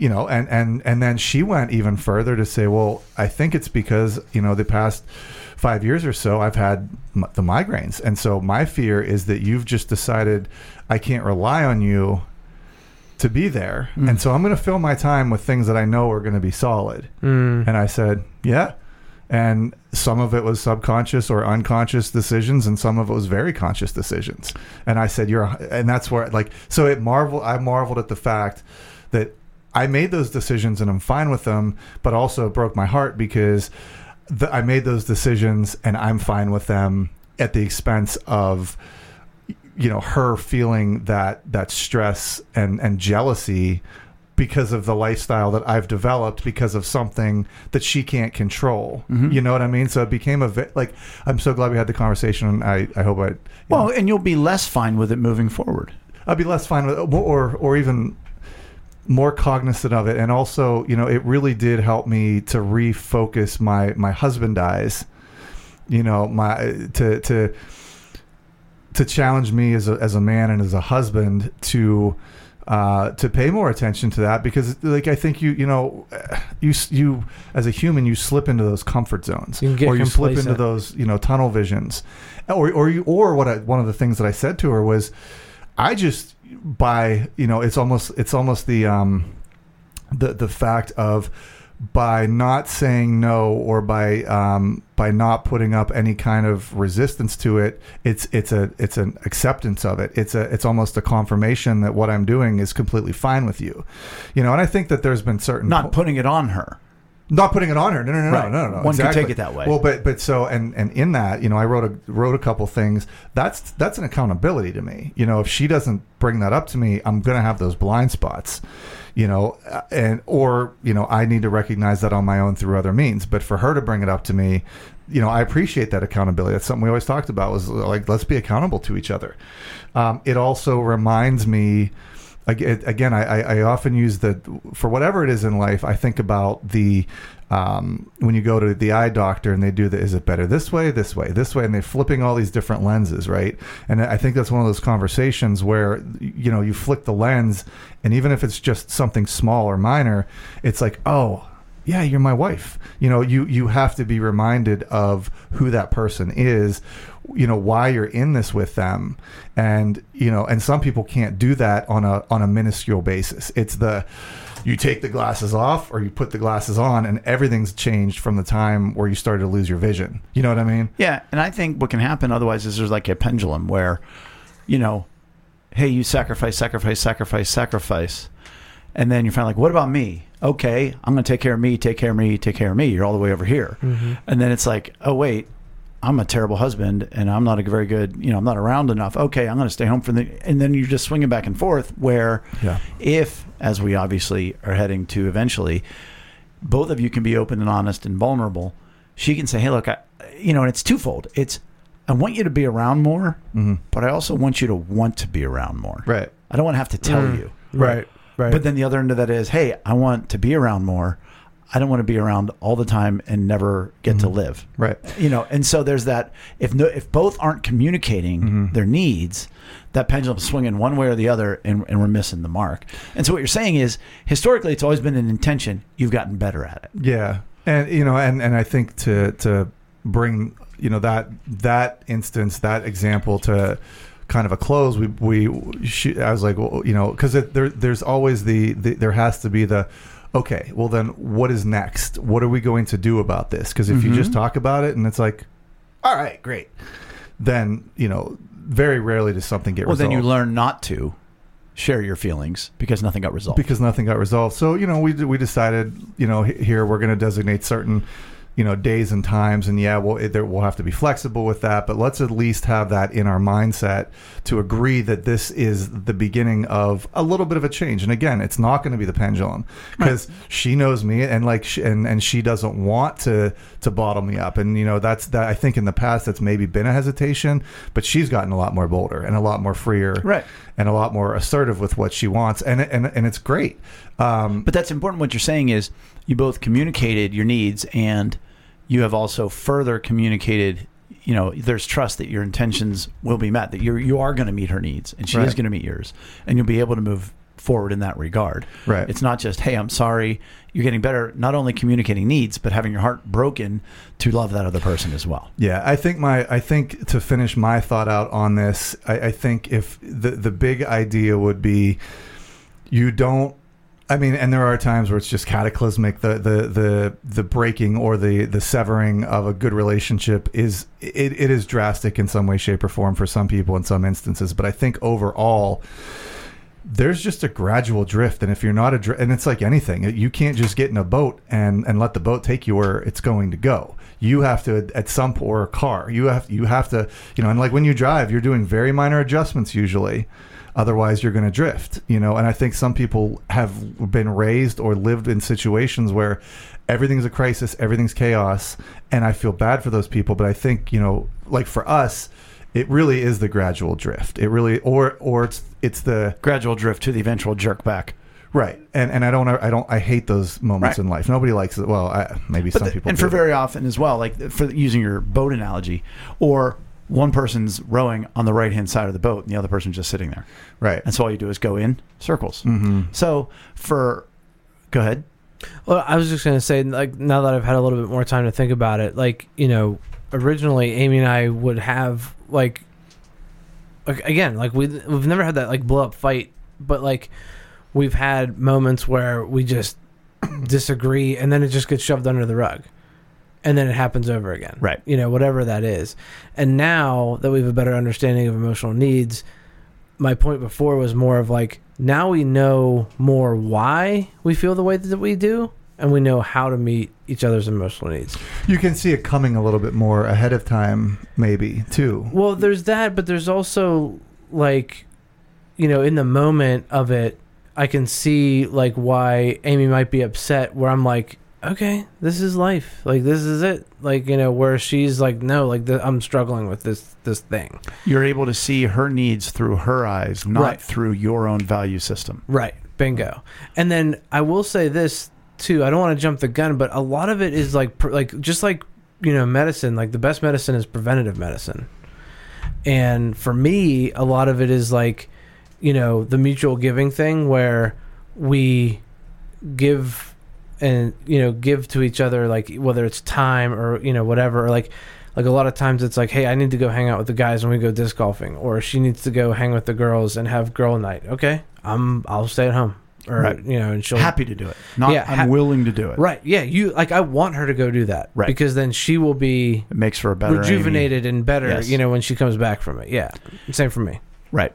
You know, and, and, and then she went even further to say, well, I think it's because, you know, the past five years or so, I've had m- the migraines. And so my fear is that you've just decided I can't rely on you to be there. Mm. And so I'm going to fill my time with things that I know are going to be solid. Mm. And I said, yeah. And some of it was subconscious or unconscious decisions, and some of it was very conscious decisions. And I said, you're, and that's where, like, so it marvel, I marveled at the fact that I made those decisions and I'm fine with them, but also it broke my heart because the, I made those decisions and I'm fine with them at the expense of, you know, her feeling that, that stress and, and jealousy because of the lifestyle that I've developed because of something that she can't control. Mhm. You know what I mean? So it became a vi- like I'm so glad we had the conversation and I I hope I Well, know, and you'll be less fine with it moving forward. I'll be less fine with or or even more cognizant of it and also, you know, it really did help me to refocus my my husband eyes. You know, my to to to challenge me as a as a man and as a husband to uh, to pay more attention to that because like I think you you know you you as a human you slip into those comfort zones You or you slip into those you know tunnel visions or or you or what I, one of the things that I said to her was I just by you know it's almost it's almost the um the the fact of by not saying no or by um, by not putting up any kind of resistance to it, it's it's a it's an acceptance of it. It's a it's almost a confirmation that what I'm doing is completely fine with you, you know. And I think that there's been certain Not putting it on her. Not putting it on her. No, no, no, Right. no, no, no. One exactly. take it that way. Well, but but so and and in that, you know, I wrote a wrote a couple things. That's that's an accountability to me. You know, if she doesn't bring that up to me, I'm gonna have those blind spots. You know, uh, and or you know, I need to recognize that on my own through other means. But for her to bring it up to me, you know, I appreciate that accountability. That's something we always talked about. Was like let's be accountable to each other. Um, it also reminds me again, I, I often use the for whatever it is in life. I think about the um, when you go to the eye doctor and they do the is it better this way, this way, this way, and they're flipping all these different lenses, right? And I think that's one of those conversations where you know you flick the lens, and even if it's just something small or minor, it's like oh yeah you're my wife. You know you you have to be reminded of who that person is you know why you're in this with them. And you know and some people can't do that on a on a minuscule basis. It's the you take the glasses off or you put the glasses on and everything's changed from the time where you started to lose your vision. You know what i mean? Yeah, and I think what can happen otherwise is there's like a pendulum where, you know, hey, you sacrifice, sacrifice, sacrifice, sacrifice, and then you're finally like, what about me? Okay, I'm going to take care of me, take care of me, take care of me. You're all the way over here, and then it's like, oh wait, I'm a terrible husband, and I'm not a very good, you know, I'm not around enough. Okay, I'm going to stay home for the, and then you're just swinging back and forth. Where Yeah. if, as we obviously are heading to eventually, both of you can be open and honest and vulnerable. She can say, "Hey, look, I, you know," and it's twofold. It's I want you to be around more, but I also want you to want to be around more. right I don't want to have to tell Mm. you. Right. Right. But then the other end of that is, hey, I want to be around more. I don't want to be around all the time and never get to live. right You know, and so there's that. If no, if both aren't communicating Mm-hmm. their needs, that pendulum's swinging one way or the other, and, and we're missing the mark. And so what you're saying is, historically, it's always been an intention. You've gotten better at it. Yeah, and you know, and and I think to to bring you know that that instance, that example to kind of a close, we we she, I was like, well, you know, because there there's always the, the there has to be the okay, well then what is next? What are we going to do about this? Because if you just mm-hmm. talk about it and it's like, all right, great, then you know, very rarely does something get Well, resolved. then you learn not to share your feelings because nothing got resolved. because nothing got resolved. So you know, we we decided, you know, here we're going to designate certain, you know, days and times, and yeah, we'll it, there, we'll have to be flexible with that. But let's at least have that in our mindset to agree that this is the beginning of a little bit of a change. And again, it's not going to be the pendulum because she knows me, and like, she, and and she doesn't want to to bottle me up. And you know, that's that. I think in the past that's maybe been a hesitation, but she's gotten a lot more bolder and a lot more freer, Right. and a lot more assertive with what she wants, and and and it's great. Um, But that's important. What you're saying is you both communicated your needs and you have also further communicated. You know, there's trust that your intentions will be met. That you you are going to meet her needs, and she is going to meet yours, and you'll be able to move forward in that regard. Right. It's not just hey, I'm sorry. You're getting better. Not only communicating needs, but having your heart broken to love that other person as well. Yeah, I think my I think to finish my thought out on this, I, I think if the the big idea would be you don't I mean, and there are times where it's just cataclysmic. The the the the breaking or the the severing of a good relationship is it, it is drastic in some way, shape, or form for some people in some instances. But I think overall, there's just a gradual drift, and if you're not a dri- and it's like anything, you can't just get in a boat and and let the boat take you where it's going to go. You have to at some point, or a car, you have you have to you know, and like when you drive, you're doing very minor adjustments usually. Otherwise, you're going to drift, you know. And I think some people have been raised or lived in situations where everything's a crisis, everything's chaos, and I feel bad for those people. But I think you know, like for us, it really is the gradual drift. It really, or or it's it's the Gradual drift to the eventual jerk back. right. And and I don't I don't I hate those moments Right. in life. Nobody likes it. Well, I, maybe But some the- people. and do. for very often as well, like for using your boat analogy, or one person's rowing on the right hand side of the boat and the other person's just sitting there. Right. And so all you do is go in circles. hmm So for, go ahead. Well, I was just gonna say, like, now that I've had a little bit more time to think about it, like, you know, originally Amy and I would have like, like again, like we we've never had that like blow up fight, but like we've had moments where we just disagree, and then it just gets shoved under the rug, and then it happens over again. Right. You know, whatever that is, and now that we have a better understanding of emotional needs, my point before was more of like now we know more why we feel the way that we do and we know how to meet each other's emotional needs. You can see it coming a little bit more ahead of time, maybe too. Well, there's that, but there's also like you know, in the moment of it, I can see like why Amy might be upset where I'm like, okay, this is life. Like this is it. Like, you know, where she's like, no, like th- I'm struggling with this this thing. You're able to see her needs through her eyes, not Right. through your own value system. Right. Bingo. And then I will say this too. I don't want to jump the gun, but a lot of it is like like just like you know medicine. Like the best medicine is preventative medicine. And for me, a lot of it is like you know the mutual giving thing where we give and you know give to each other like whether it's time or you know whatever or like like a lot of times it's like hey i need to go hang out with the guys when we go disc golfing or she needs to go hang with the girls and have girl night okay i'm i'll stay at home or Right. you know and she'll Happy to do it. Not Yeah, ha- I'm willing to do it. right yeah you like i want her to go do that Right. because then she will be It makes for a better Amy. rejuvenated and better Yes. you know when she comes back from it yeah same for me Right.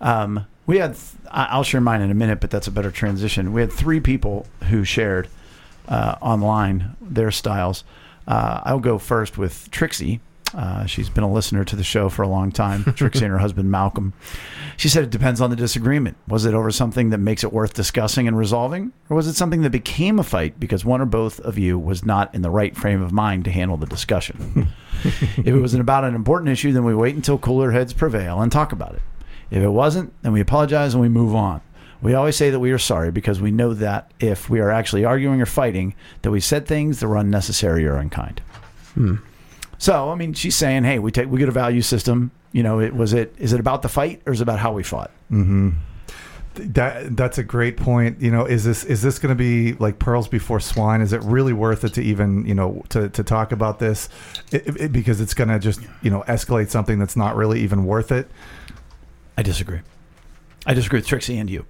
Um, we had, I- I'll share mine in a minute, but that's a better transition. We had three people who shared uh, online their styles. Uh, I'll go first with Trixie. Uh, she's been a listener to the show for a long time. Trixie and her husband Malcolm. She said it depends on the disagreement. Was it over something that makes it worth discussing and resolving, or was it something that became a fight because one or both of you was not in the right frame of mind to handle the discussion? if it was about an important issue, then we wait until cooler heads prevail and talk about it. If it wasn't, then we apologize and we move on. We always say that we are sorry because we know that if we are actually arguing or fighting, that we said things that were unnecessary or unkind. So, I mean, she's saying, "Hey, we take we get a value system. You know, it was it is it about the fight or is it about how we fought?" hmm That that's a great point. You know, is this is this going to be like pearls before swine? Is it really worth it to even you know to, to talk about this? It, it- because it's going to just you know escalate something that's not really even worth it. I disagree. I disagree with Trixie and you.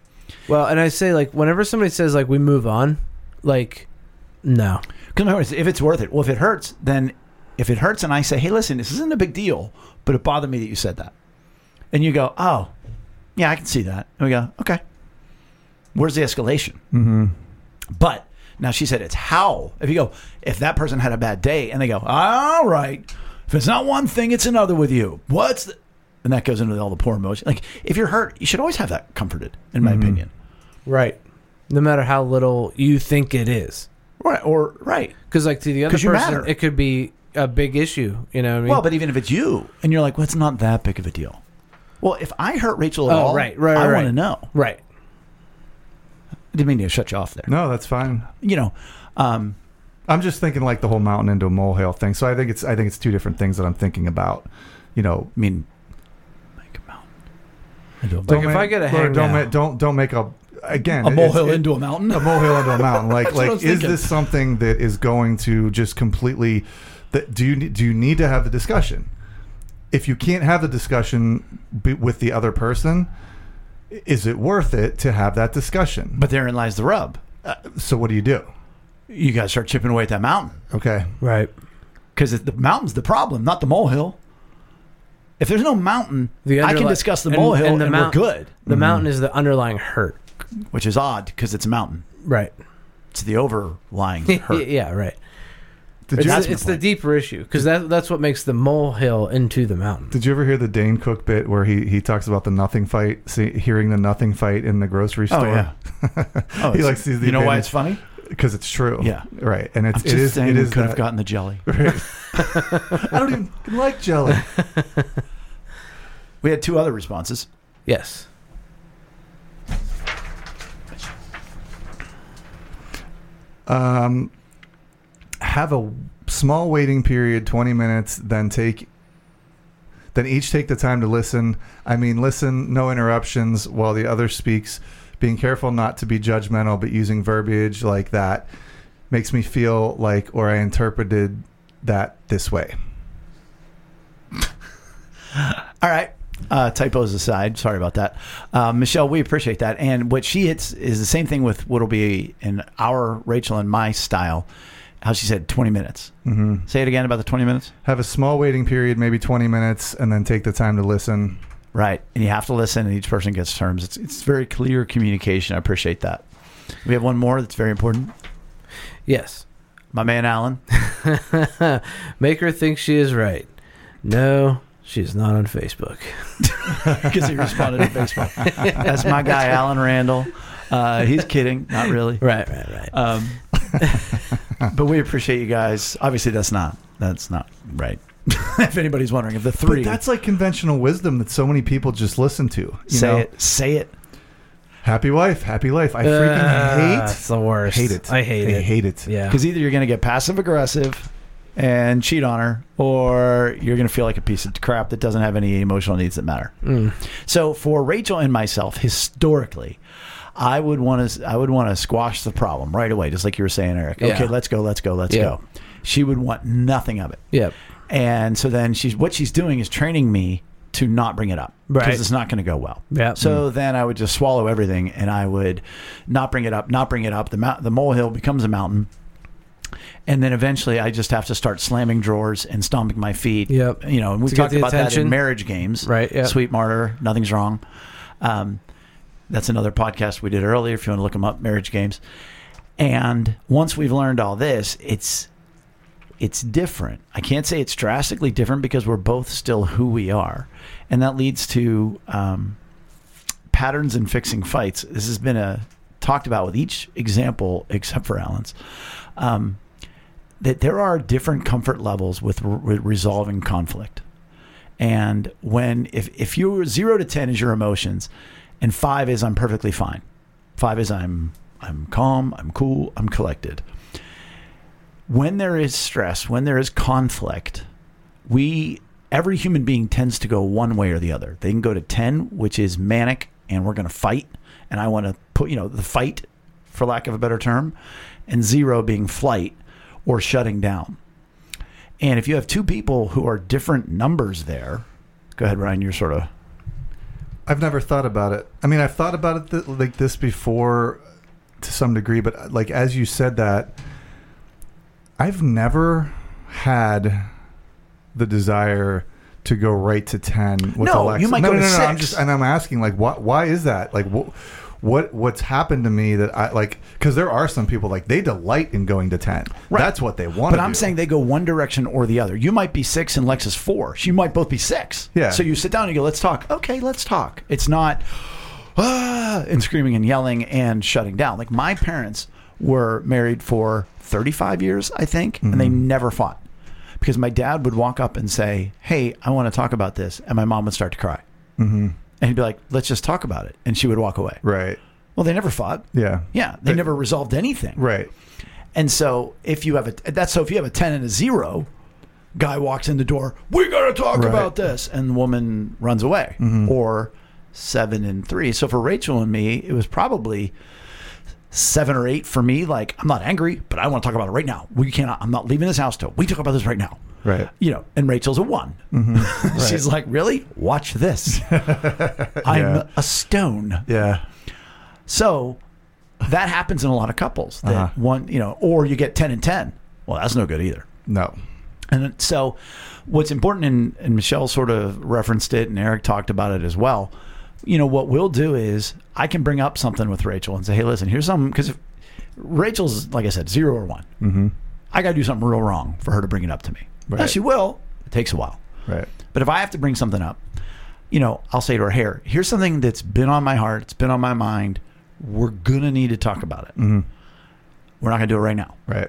Well and i say like whenever somebody says like we move on like no Because if it's worth it, well, if it hurts, then if it hurts, and I say, "Hey, listen, this isn't a big deal," but it bothered me that you said that, and you go, "Oh, yeah, I can see that," and we go, "Okay, where's the escalation?" Mm-hmm. But now she said it's how. If you go, if that person had a bad day, and they go, "All right, if it's not one thing, it's another with you." What's the, and that goes into all the poor emotion. Like if you're hurt, you should always have that comforted, in my Mhm. opinion. right no matter how little you think it is Right or right. because like to the other person it could be a big issue you know what I mean? Well, but even if it's you, and you're like, "Well, it's not that big of a deal." Well, if I hurt Rachel at Oh, all, right, right, I right. want to know. right I didn't mean to shut you off there. No, that's fine. You know, um, I'm just thinking like the whole mountain into a molehill thing. So I think it's I think it's two different things that I'm thinking about. You know, I mean, make a mountain into a, Like, if make- I get a or hang don't now- ma- don't don't make a again a molehill into a mountain. a molehill into a mountain. Like That's what I like was is thinking. this something that is going to just completely that do you ne- do you need to have the discussion? If you can't have the discussion be, with the other person, is it worth it to have that discussion? But therein lies the rub. Uh, so what do you do? You got to start chipping away at that mountain Okay. right because the mountain's the problem, not the molehill. If there's no mountain, The I can underli- discuss the and- molehill and, and the we're good. the mm-hmm. mountain is the underlying hurt Which is odd because it's a mountain. right It's the overlying hurt. yeah right Did it's, you That's the, my it's the point. deeper issue because that, that's what makes the molehill into the mountain did you ever hear the Dane Cook bit where he, he talks about the nothing fight, see, hearing the nothing fight in the grocery store? Oh store? yeah. Oh, he it's- likes these. You know why it's funny? Because it's true. Yeah. right. And it's I'm it just is saying it we is could have gotten the jelly. Right. I don't even like jelly. We had two other responses. yes Um, have a small waiting period, twenty minutes, then take Then each take the time to listen. I mean, listen, no interruptions while the other speaks. Being careful not to be judgmental, but using verbiage like that makes me feel like, or I interpreted that this way. All right. Uh, typos aside, sorry about that. Uh, Michelle, we appreciate that. And what she hits is the same thing with what'll be in our Rachel and my style. How she said 20 minutes. Mm-hmm. Say it again about the 20 minutes. Have a small waiting period, maybe 20 minutes, and then take the time to listen. Right. And you have to listen, and each person gets terms. It's, it's very clear communication. I appreciate that. We have one more that's very important. Yes. My man, Alan. Make her think she is right. No, she is not on Facebook. Because he responded to Facebook. That's my guy, Alan Randall. Uh, he's kidding. Not really. Right, right, right. Um, but we appreciate you guys. Obviously, that's not that's not right. if anybody's wondering, if the three But that's like conventional wisdom that so many people just listen to. You say know? it, say it. Happy wife, happy life. I freaking Uh, hate It's the worst. hate it. I hate it. I it. hate it. Yeah. Because either you're going to get passive aggressive and cheat on her, or you're going to feel like a piece of crap that doesn't have any emotional needs that matter. Mm. So for Rachel and myself, historically, I would want to I would want to squash the problem right away, just like you were saying, Eric. Yeah. Okay, let's go, let's go, let's Yeah. go. She would want nothing of it. Yep. And so then she's what she's doing is training me to not bring it up because Right. it's not going to go well. Yeah. So then I would just swallow everything and I would not bring it up, not bring it up. The mount, the molehill becomes a mountain. And then eventually I just have to start slamming drawers and stomping my feet. Yep. You know, and we talked about that in marriage games. Right, yeah. Sweet martyr, nothing's wrong. Um, that's another podcast we did earlier if you want to look them up, marriage games. And once we've learned all this, it's it's different. I can't say it's drastically different because we're both still who we are, and that leads to um, patterns in fixing fights. This has been a talked about with each example except for Alan's. Um, that there are different comfort levels with re- resolving conflict, and when if if you're zero to ten is your emotions, and five is I'm perfectly fine, five is I'm I'm calm, I'm cool, I'm collected when there is stress, when there is conflict, we every human being tends to go one way or the other. They can go to 10, which is manic and we're going to fight and I want to put, you know, the fight for lack of a better term, and 0 being flight or shutting down. And if you have two people who are different numbers there, go ahead Ryan, you're sort of I've never thought about it. I mean, I've thought about it th- like this before to some degree, but like as you said that, I've never had the desire to go right to 10 with No, Alexa. you might no, go no, to no, no, I'm six. just and I'm asking like what why is that? Like what what what's happened to me that I like cuz there are some people like they delight in going to 10. Right. That's what they want But I'm saying they go one direction or the other. You might be six and Lex is four. You might both be six. Yeah. So you sit down and you go, let's talk. Okay, let's talk. It's not ah, and screaming and yelling and shutting down. Like my parents were married for 35 years, I think, and they never fought because my dad would walk up and say, "Hey, I want to talk about this," and my mom would start to cry, mm-hmm. and he'd be like, "Let's just talk about it," and she would walk away. Right. Well, they never fought. Yeah. Yeah, they They- never resolved anything. Right. And so if you have a that's so if you have a ten and a zero, guy walks in the door, we got to talk Right. Mm-hmm. about this, and the woman runs away, or seven and three. So for Rachel and me, it was probably seven or eight for me. Like I'm not angry, but I want to talk about it right now. We cannot. I'm not leaving this house till we talk about this right now. Right. You know, and Rachel's a one. She's like, really? Watch this. I'm Yeah. a stone. Yeah. So that happens in a lot of couples. That Uh-huh. one, you know, or you get ten and ten. Well, that's no good either. No. And so, what's important, and, and Michelle sort of referenced it, and Eric talked about it as well. You know, what we'll do is I can bring up something with Rachel and say, "Hey, listen, here's something." Because Rachel's, like I said, zero or one. Mhm. I got to do something real wrong for her to bring it up to me. Now, Right. she will. It takes a while. Right. But if I have to bring something up, you know, I'll say to her, "Here, here's something that's been on my heart. It's been on my mind. We're gonna need to talk about it. Mhm. We're not gonna do it right now. Right.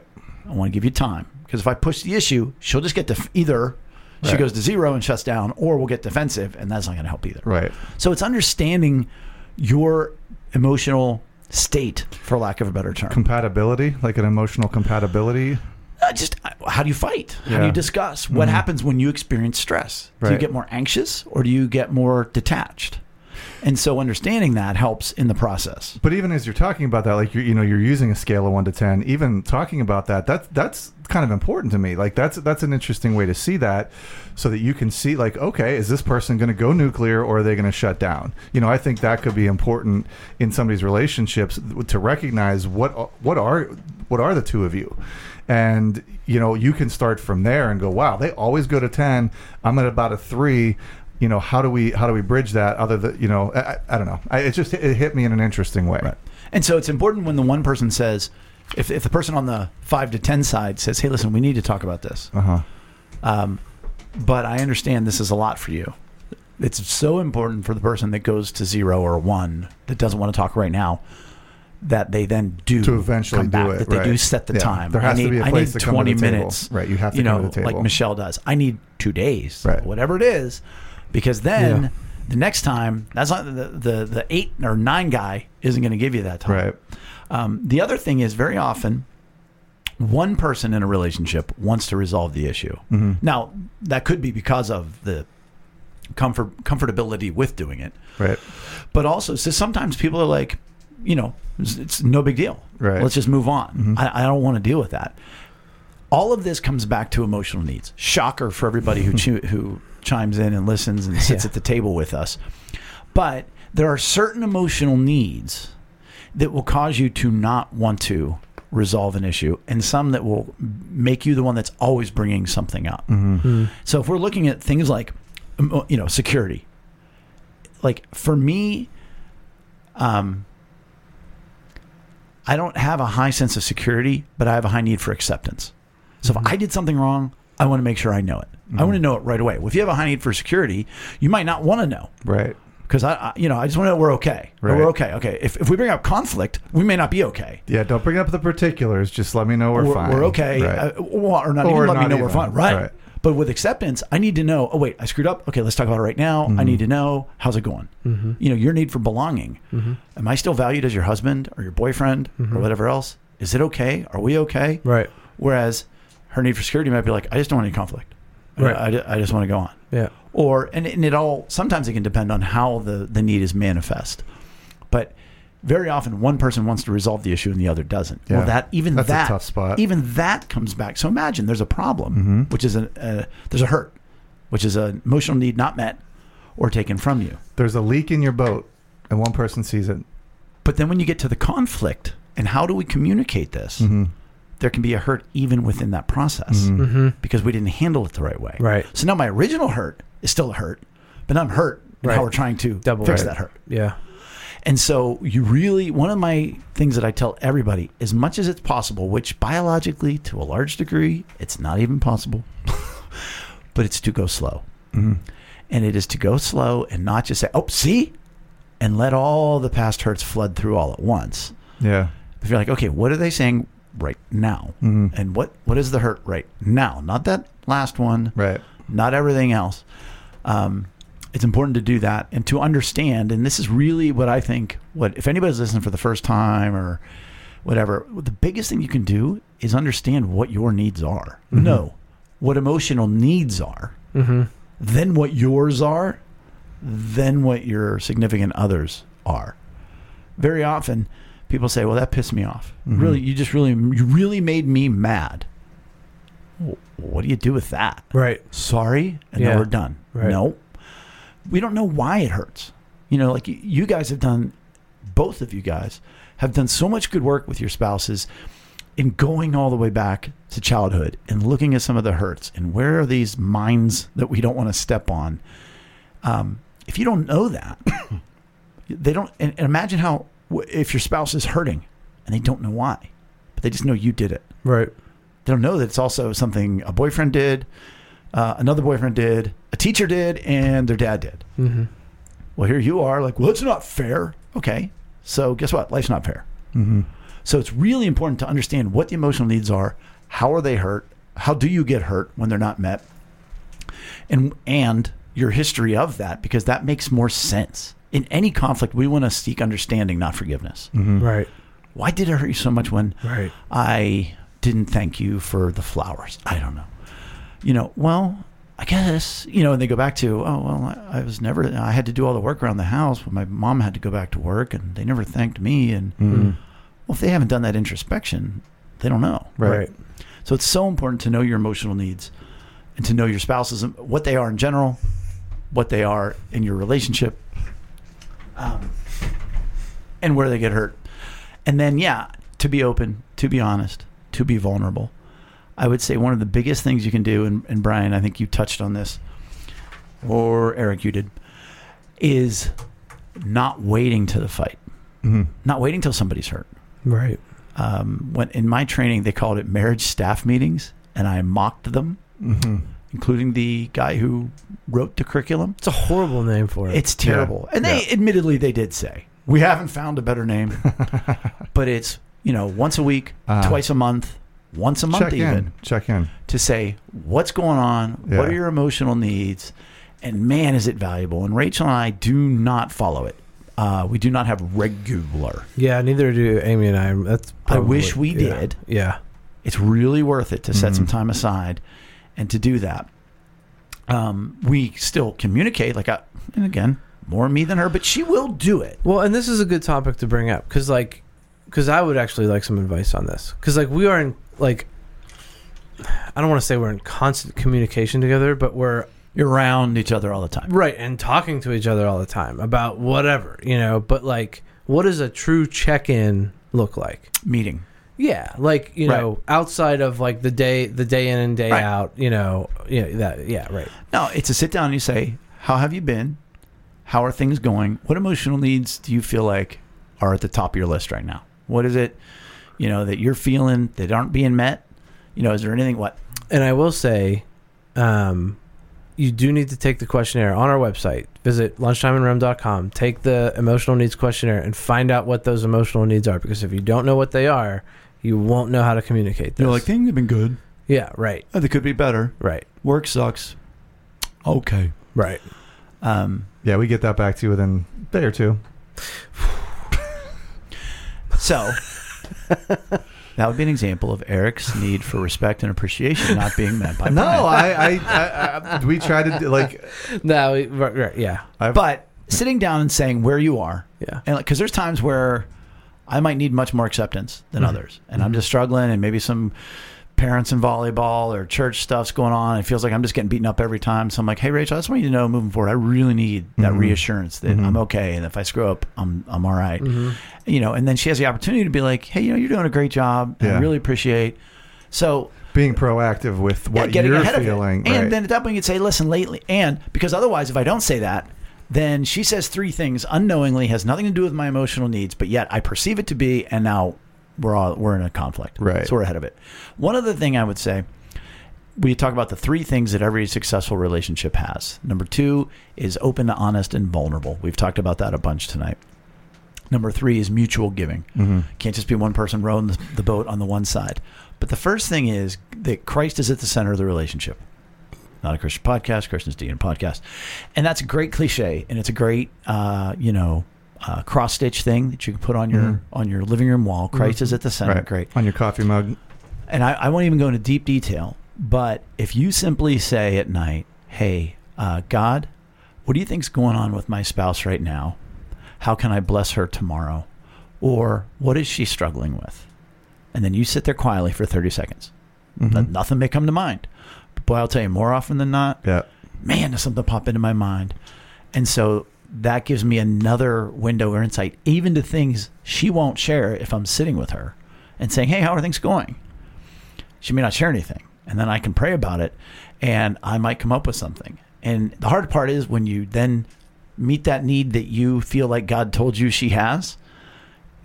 I want to give you time because if I push the issue, she'll just get def- either she Right. goes to zero and shuts down, or we'll get defensive, and that's not going to help either. Right. So it's understanding your emotional state, for lack of a better term. Compatibility, like an emotional compatibility. Uh, just uh, how do you fight? How do you discuss? What happens when you experience stress? Do you get more anxious or do you get more detached? And so understanding that helps in the process. But even as you're talking about that, like you're, you know, you're using a scale of one to ten. Even talking about that, that's that's kind of important to me. Like that's that's an interesting way to see that, so that you can see, like, okay, is this person going to go nuclear or are they going to shut down? You know, I think that could be important in somebody's relationships to recognize what what are what are the two of you, and you know, you can start from there and go, wow, they always go to ten. I'm at about a three you know how do we how do we bridge that other than you know i, I- I don't know I, it just it hit me in an interesting way And so it's important when the one person says, if, if the person on the five to 10 side says, hey, listen, we need to talk about this. uh-huh Um, but I understand this is a lot for you. It's so important for the person that goes to zero or one that doesn't want to talk right now that they then do To eventually come back, do it, that they do set the Yeah. time. There has I to be a I place need to come to 20 the table. minutes. Right, you have to you know, to the like. Michelle does. I need two days, Right. whatever it is, because then Yeah. the next time that's not the, the the eight or nine guy isn't going to give you that time. right Um, the other thing is very often one person in a relationship wants to resolve the issue. Mm-hmm. Now that could be because of the comfort comfortability with doing it, right but also so sometimes people are like, you know, it's, it's no big deal. Right. Mm-hmm. Let's just move on. I, I don't want to deal with that. All of this comes back to emotional needs. Shocker for everybody who who chimes in and listens and sits Yeah. at the table with us. But there are certain emotional needs that will cause you to not want to resolve an issue, and some that will make you the one that's always bringing something up. Mm-hmm. Hmm. So if we're looking at things like, you know, security, like for me, um, I don't have a high sense of security, but I have a high need for acceptance. So if mm-hmm. I did something wrong, I want to make sure I know it. I want to know it right away. Well, if you have a high need for security, you might not want to know right because I, I, you know, I just want to know we're okay. Right. We're okay. Okay. If, if we bring up conflict, we may not be okay. yeah don't bring up the particulars just let me know we're, we're, fine we're okay, right. uh, or not Or even let me not know we're fine, right. Right. But with acceptance, I need to know. Oh wait, I screwed up. Okay, let's talk about it right now. Mm-hmm. I need to know how's it going. You know, your need for belonging. Am I still valued as your husband or your boyfriend or whatever else? Is it okay? Are we okay? Right. Whereas her need for security might be like, I just don't want any conflict. Right. I, I just want to go on. Yeah. Or and, and it all sometimes it can depend on how the the need is manifest, but very often one person wants to resolve the issue and the other doesn't. Yeah. Well, that even That's a that tough spot. even that comes back. So imagine there's a problem, Mm-hmm. which is a uh, there's a hurt, which is an emotional need not met or taken from you. there's a leak in your boat and one person sees it But then when you get to the conflict and how do we communicate this, Mm-hmm. There can be a hurt even within that process Mm-hmm. because we didn't handle it the right way. Right. So now my original hurt is still a hurt, but now I'm hurt. And Right. how we're trying to Double fix right. that hurt. Yeah. And so you really one of my things that I tell everybody, as much as it's possible, which biologically to a large degree, it's not even possible, but it's to go slow. And it is to go slow and not just say, "Oh, see," and let all the past hurts flood through all at once. yeah If you're like, okay, what are they saying right now, Mhm. and what what is the hurt right now? Not that last one, right not everything else. Um, it's important to do that and to understand. And this is really what I think. What if anybody's listening for the first time or whatever? The biggest thing you can do is understand what your needs are. Know what emotional needs are. Mm-hmm. Then what yours are. Then what your significant others are. Very often, people say, "Well, that pissed me off. Really, you just really, you really made me mad." Well, what do you do with that? Right. sorry and Yeah. then we're done Right. no we don't know why it hurts you know like you guys have done both of you guys have done so much good work with your spouses in going all the way back to childhood and looking at some of the hurts and where are these mines that we don't want to step on um, if you don't know that they don't and, and imagine how if your spouse is hurting and they don't know why but they just know you did it Right. they don't know that it's also something a boyfriend did, uh, another boyfriend did, a teacher did, and their dad did. Mm-hmm. Well, here you are, like, well, it's not fair. Okay, so guess what? Life's not fair. mm-hmm. So it's really important to understand what the emotional needs are. How are they hurt? How do you get hurt when they're not met? And and your history of that, because that makes more sense. In any conflict, we want to seek understanding, not forgiveness. Right. Why did it hurt you so much when Right. I didn't thank you for the flowers. I don't know. You know, well, I guess, you know, and they go back to, oh, well, I, I was never, I had to do all the work around the house, but my mom had to go back to work and they never thanked me. And, Mm. well, if they haven't done that introspection, they don't know. Right. So it's so important to know your emotional needs and to know your spouses, what they are in general, what they are in your relationship, um, and where they get hurt. And then, yeah, to be open, to be honest, to be vulnerable. I would say one of the biggest things you can do, and, and Brian, I think you touched on this, or Eric, you did, is not waiting to the fight, Mhm. not waiting till somebody's hurt Right. um, when in my training they called it marriage staff meetings, and I mocked them, Mhm. Including the guy who wrote the curriculum. It's a horrible name for it. It's terrible, and they Yeah. admittedly they did say we haven't found a better name, but it's you know once a week, Ah. twice a month, once a month Check even in. Check in. to say what's going on, what are your emotional needs, and man is it valuable. And Rachel and I do not follow it. Uh, we do not have regular. yeah, neither do Amy and I. That's I wish we yeah. did. Yeah. it's really worth it to set Mhm. some time aside and to do that. Um, we still communicate, like, I, and again, more me than her, but she will do it. Well, and this is a good topic to bring up because, like, because I would actually like some advice on this because, like, we are in like, I don't want to say we're in constant communication together, but we're You're around each other all the time. right and talking to each other all the time about whatever you know. But like, what does a true check-in look like? Meeting. Yeah, like you Right. know, outside of like the day, the day in and day Right. out, you know, yeah, that, yeah, right. No, it's a sit down and you say, How have you been? How are things going? What emotional needs do you feel like are at the top of your list right now? What is it, you know, that you're feeling that aren't being met? You know, is there anything, what? And I will say, um, you do need to take the questionnaire on our website. Visit lunchtimeinrome.com. Take the emotional needs questionnaire and find out what those emotional needs are. Because if you don't know what they are, you won't know how to communicate this. You're like, things have been good. yeah, right, Oh, they could be better. right, Work sucks. Okay. right. Um, Yeah, we get that back to you within a day or two. So that would be an example of Eric's need for respect and appreciation not being met by No, Brian. I, I, I, I we try to do, like. No, we- right, right, yeah, But sitting down and saying where you are, yeah, and because there's times where I might need much more acceptance than Mhm. others, and I'm just struggling, and maybe some parents in volleyball or church stuff's going on. It feels like I'm just getting beaten up every time. So I'm like, hey Rachel, I just want you to know moving forward, I really need that Mhm. reassurance that Mhm. I'm okay, and if I screw up, I'm I'm all right. hmm You know, and then she has the opportunity to be like, hey, you know, you're doing a great job. and I really appreciate. So being proactive with what getting you're feeling. And right. then at that point, you'd say, listen, lately, and because otherwise, if I don't say that, then she says three things unknowingly, has nothing to do with my emotional needs, but yet I perceive it to be, and now we're all we're in a conflict. Right. So we're ahead of it. One other thing I would say. We talk about the three things that every successful relationship has. Number two is open, honest, and vulnerable. We've talked about that a bunch tonight. Number three is mutual giving. Mhm. Can't just be one person rowing the boat on the one side. But the first thing is that Christ is at the center of the relationship. Not a Christian podcast, Christian's DNA podcast, and that's a great cliche, and it's a great, uh, you know, uh, cross stitch thing that you can put on your Mhm. on your living room wall. Christ is at the center. Right. Great, On your coffee mug. and I, I won't even go into deep detail, but if you simply say at night, "Hey, uh, God, what do you think's going on with my spouse right now? How can I bless her tomorrow? Or what is she struggling with?" And then you sit there quietly for thirty seconds. Mhm. Nothing may come to mind. Boy, I'll tell you, more often than not, Yeah. man, does something pop into my mind. And so that gives me another window or insight, even to things she won't share if I'm sitting with her and saying, Hey, how are things going? She may not share anything. And then I can pray about it and I might come up with something. And the hard part is when you then meet that need that you feel like God told you she has.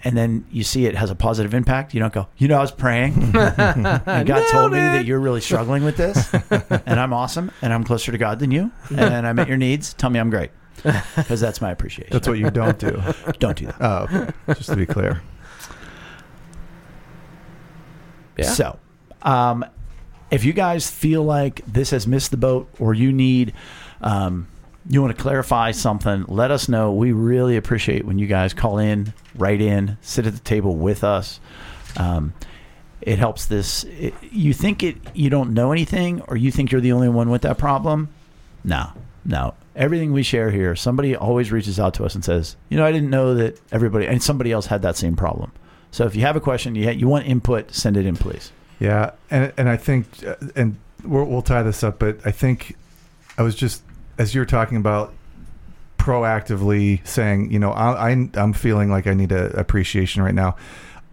And then you see it has a positive impact. You don't go, you know, I was praying, and God told me that you're really struggling with this, and I'm awesome, and I'm closer to God than you, and I met your needs. Tell me I'm great, because that's my appreciation. That's what you don't do. Don't do that. Oh, just to be clear. Yeah. So, um, if you guys feel like this has missed the boat, or you need, um, you want to clarify something, let us know. We really appreciate when you guys call in, write in, sit at the table with us. Um, it helps this. It, you think it, you don't know anything, or you think you're the only one with that problem. No, no. Everything we share here, somebody always reaches out to us and says, you know, I didn't know that everybody and somebody else had that same problem. So if you have a question, you you want input, send it in, please. Yeah, and and I think, uh, and we'll, we'll tie this up, but I think I was just as you were talking about proactively saying, you know, I, I I'm feeling like I need a appreciation right now.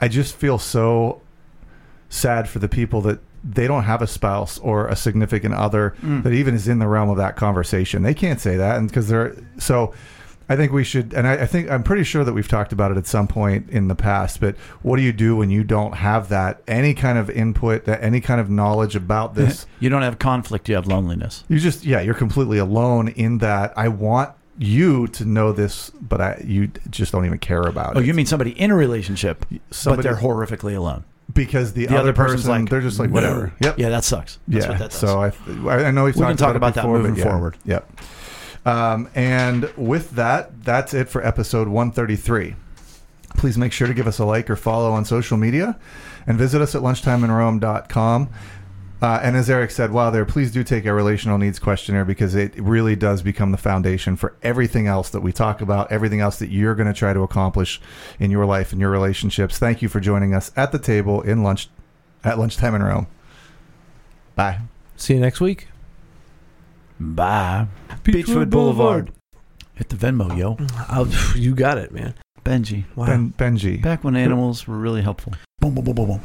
I just feel so sad for the people that they don't have a spouse or a significant other Mm. that even is in the realm of that conversation. They can't say that, and because they're so. I think we should, and I, I think I'm pretty sure that we've talked about it at some point in the past. But what do you do when you don't have that any kind of input, that any kind of knowledge about this? You don't have conflict, you have loneliness. You just, yeah, you're completely alone in that. I want you to know this, but I, you just don't even care about Oh, it. you mean somebody in a relationship, Somebody- but they're horrifically alone. because the, The other, other person's person, like, they're just like whatever. Yep. Yeah, that sucks. That's yeah. what that. So I, I know we've We can talk about, about it that before, moving yeah. forward. Yep. Um, and with that, that's it for episode 133. Please make sure to give us a like or follow on social media and visit us at lunchtimeinrome.com. Uh, and as Eric said, while there, please do take our relational needs questionnaire because it really does become the foundation for everything else that we talk about, everything else that you're going to try to accomplish in your life and your relationships. Thank you for joining us at the table in lunch at lunchtime in Rome. Bye. See you next week. Bye. Beechwood Boulevard. Hit the Venmo, yo. Mm, I'll, you got it, man. Benji. Wow. Ben, Benji. Back when animals were really helpful. Boom, boom, boom, boom, boom.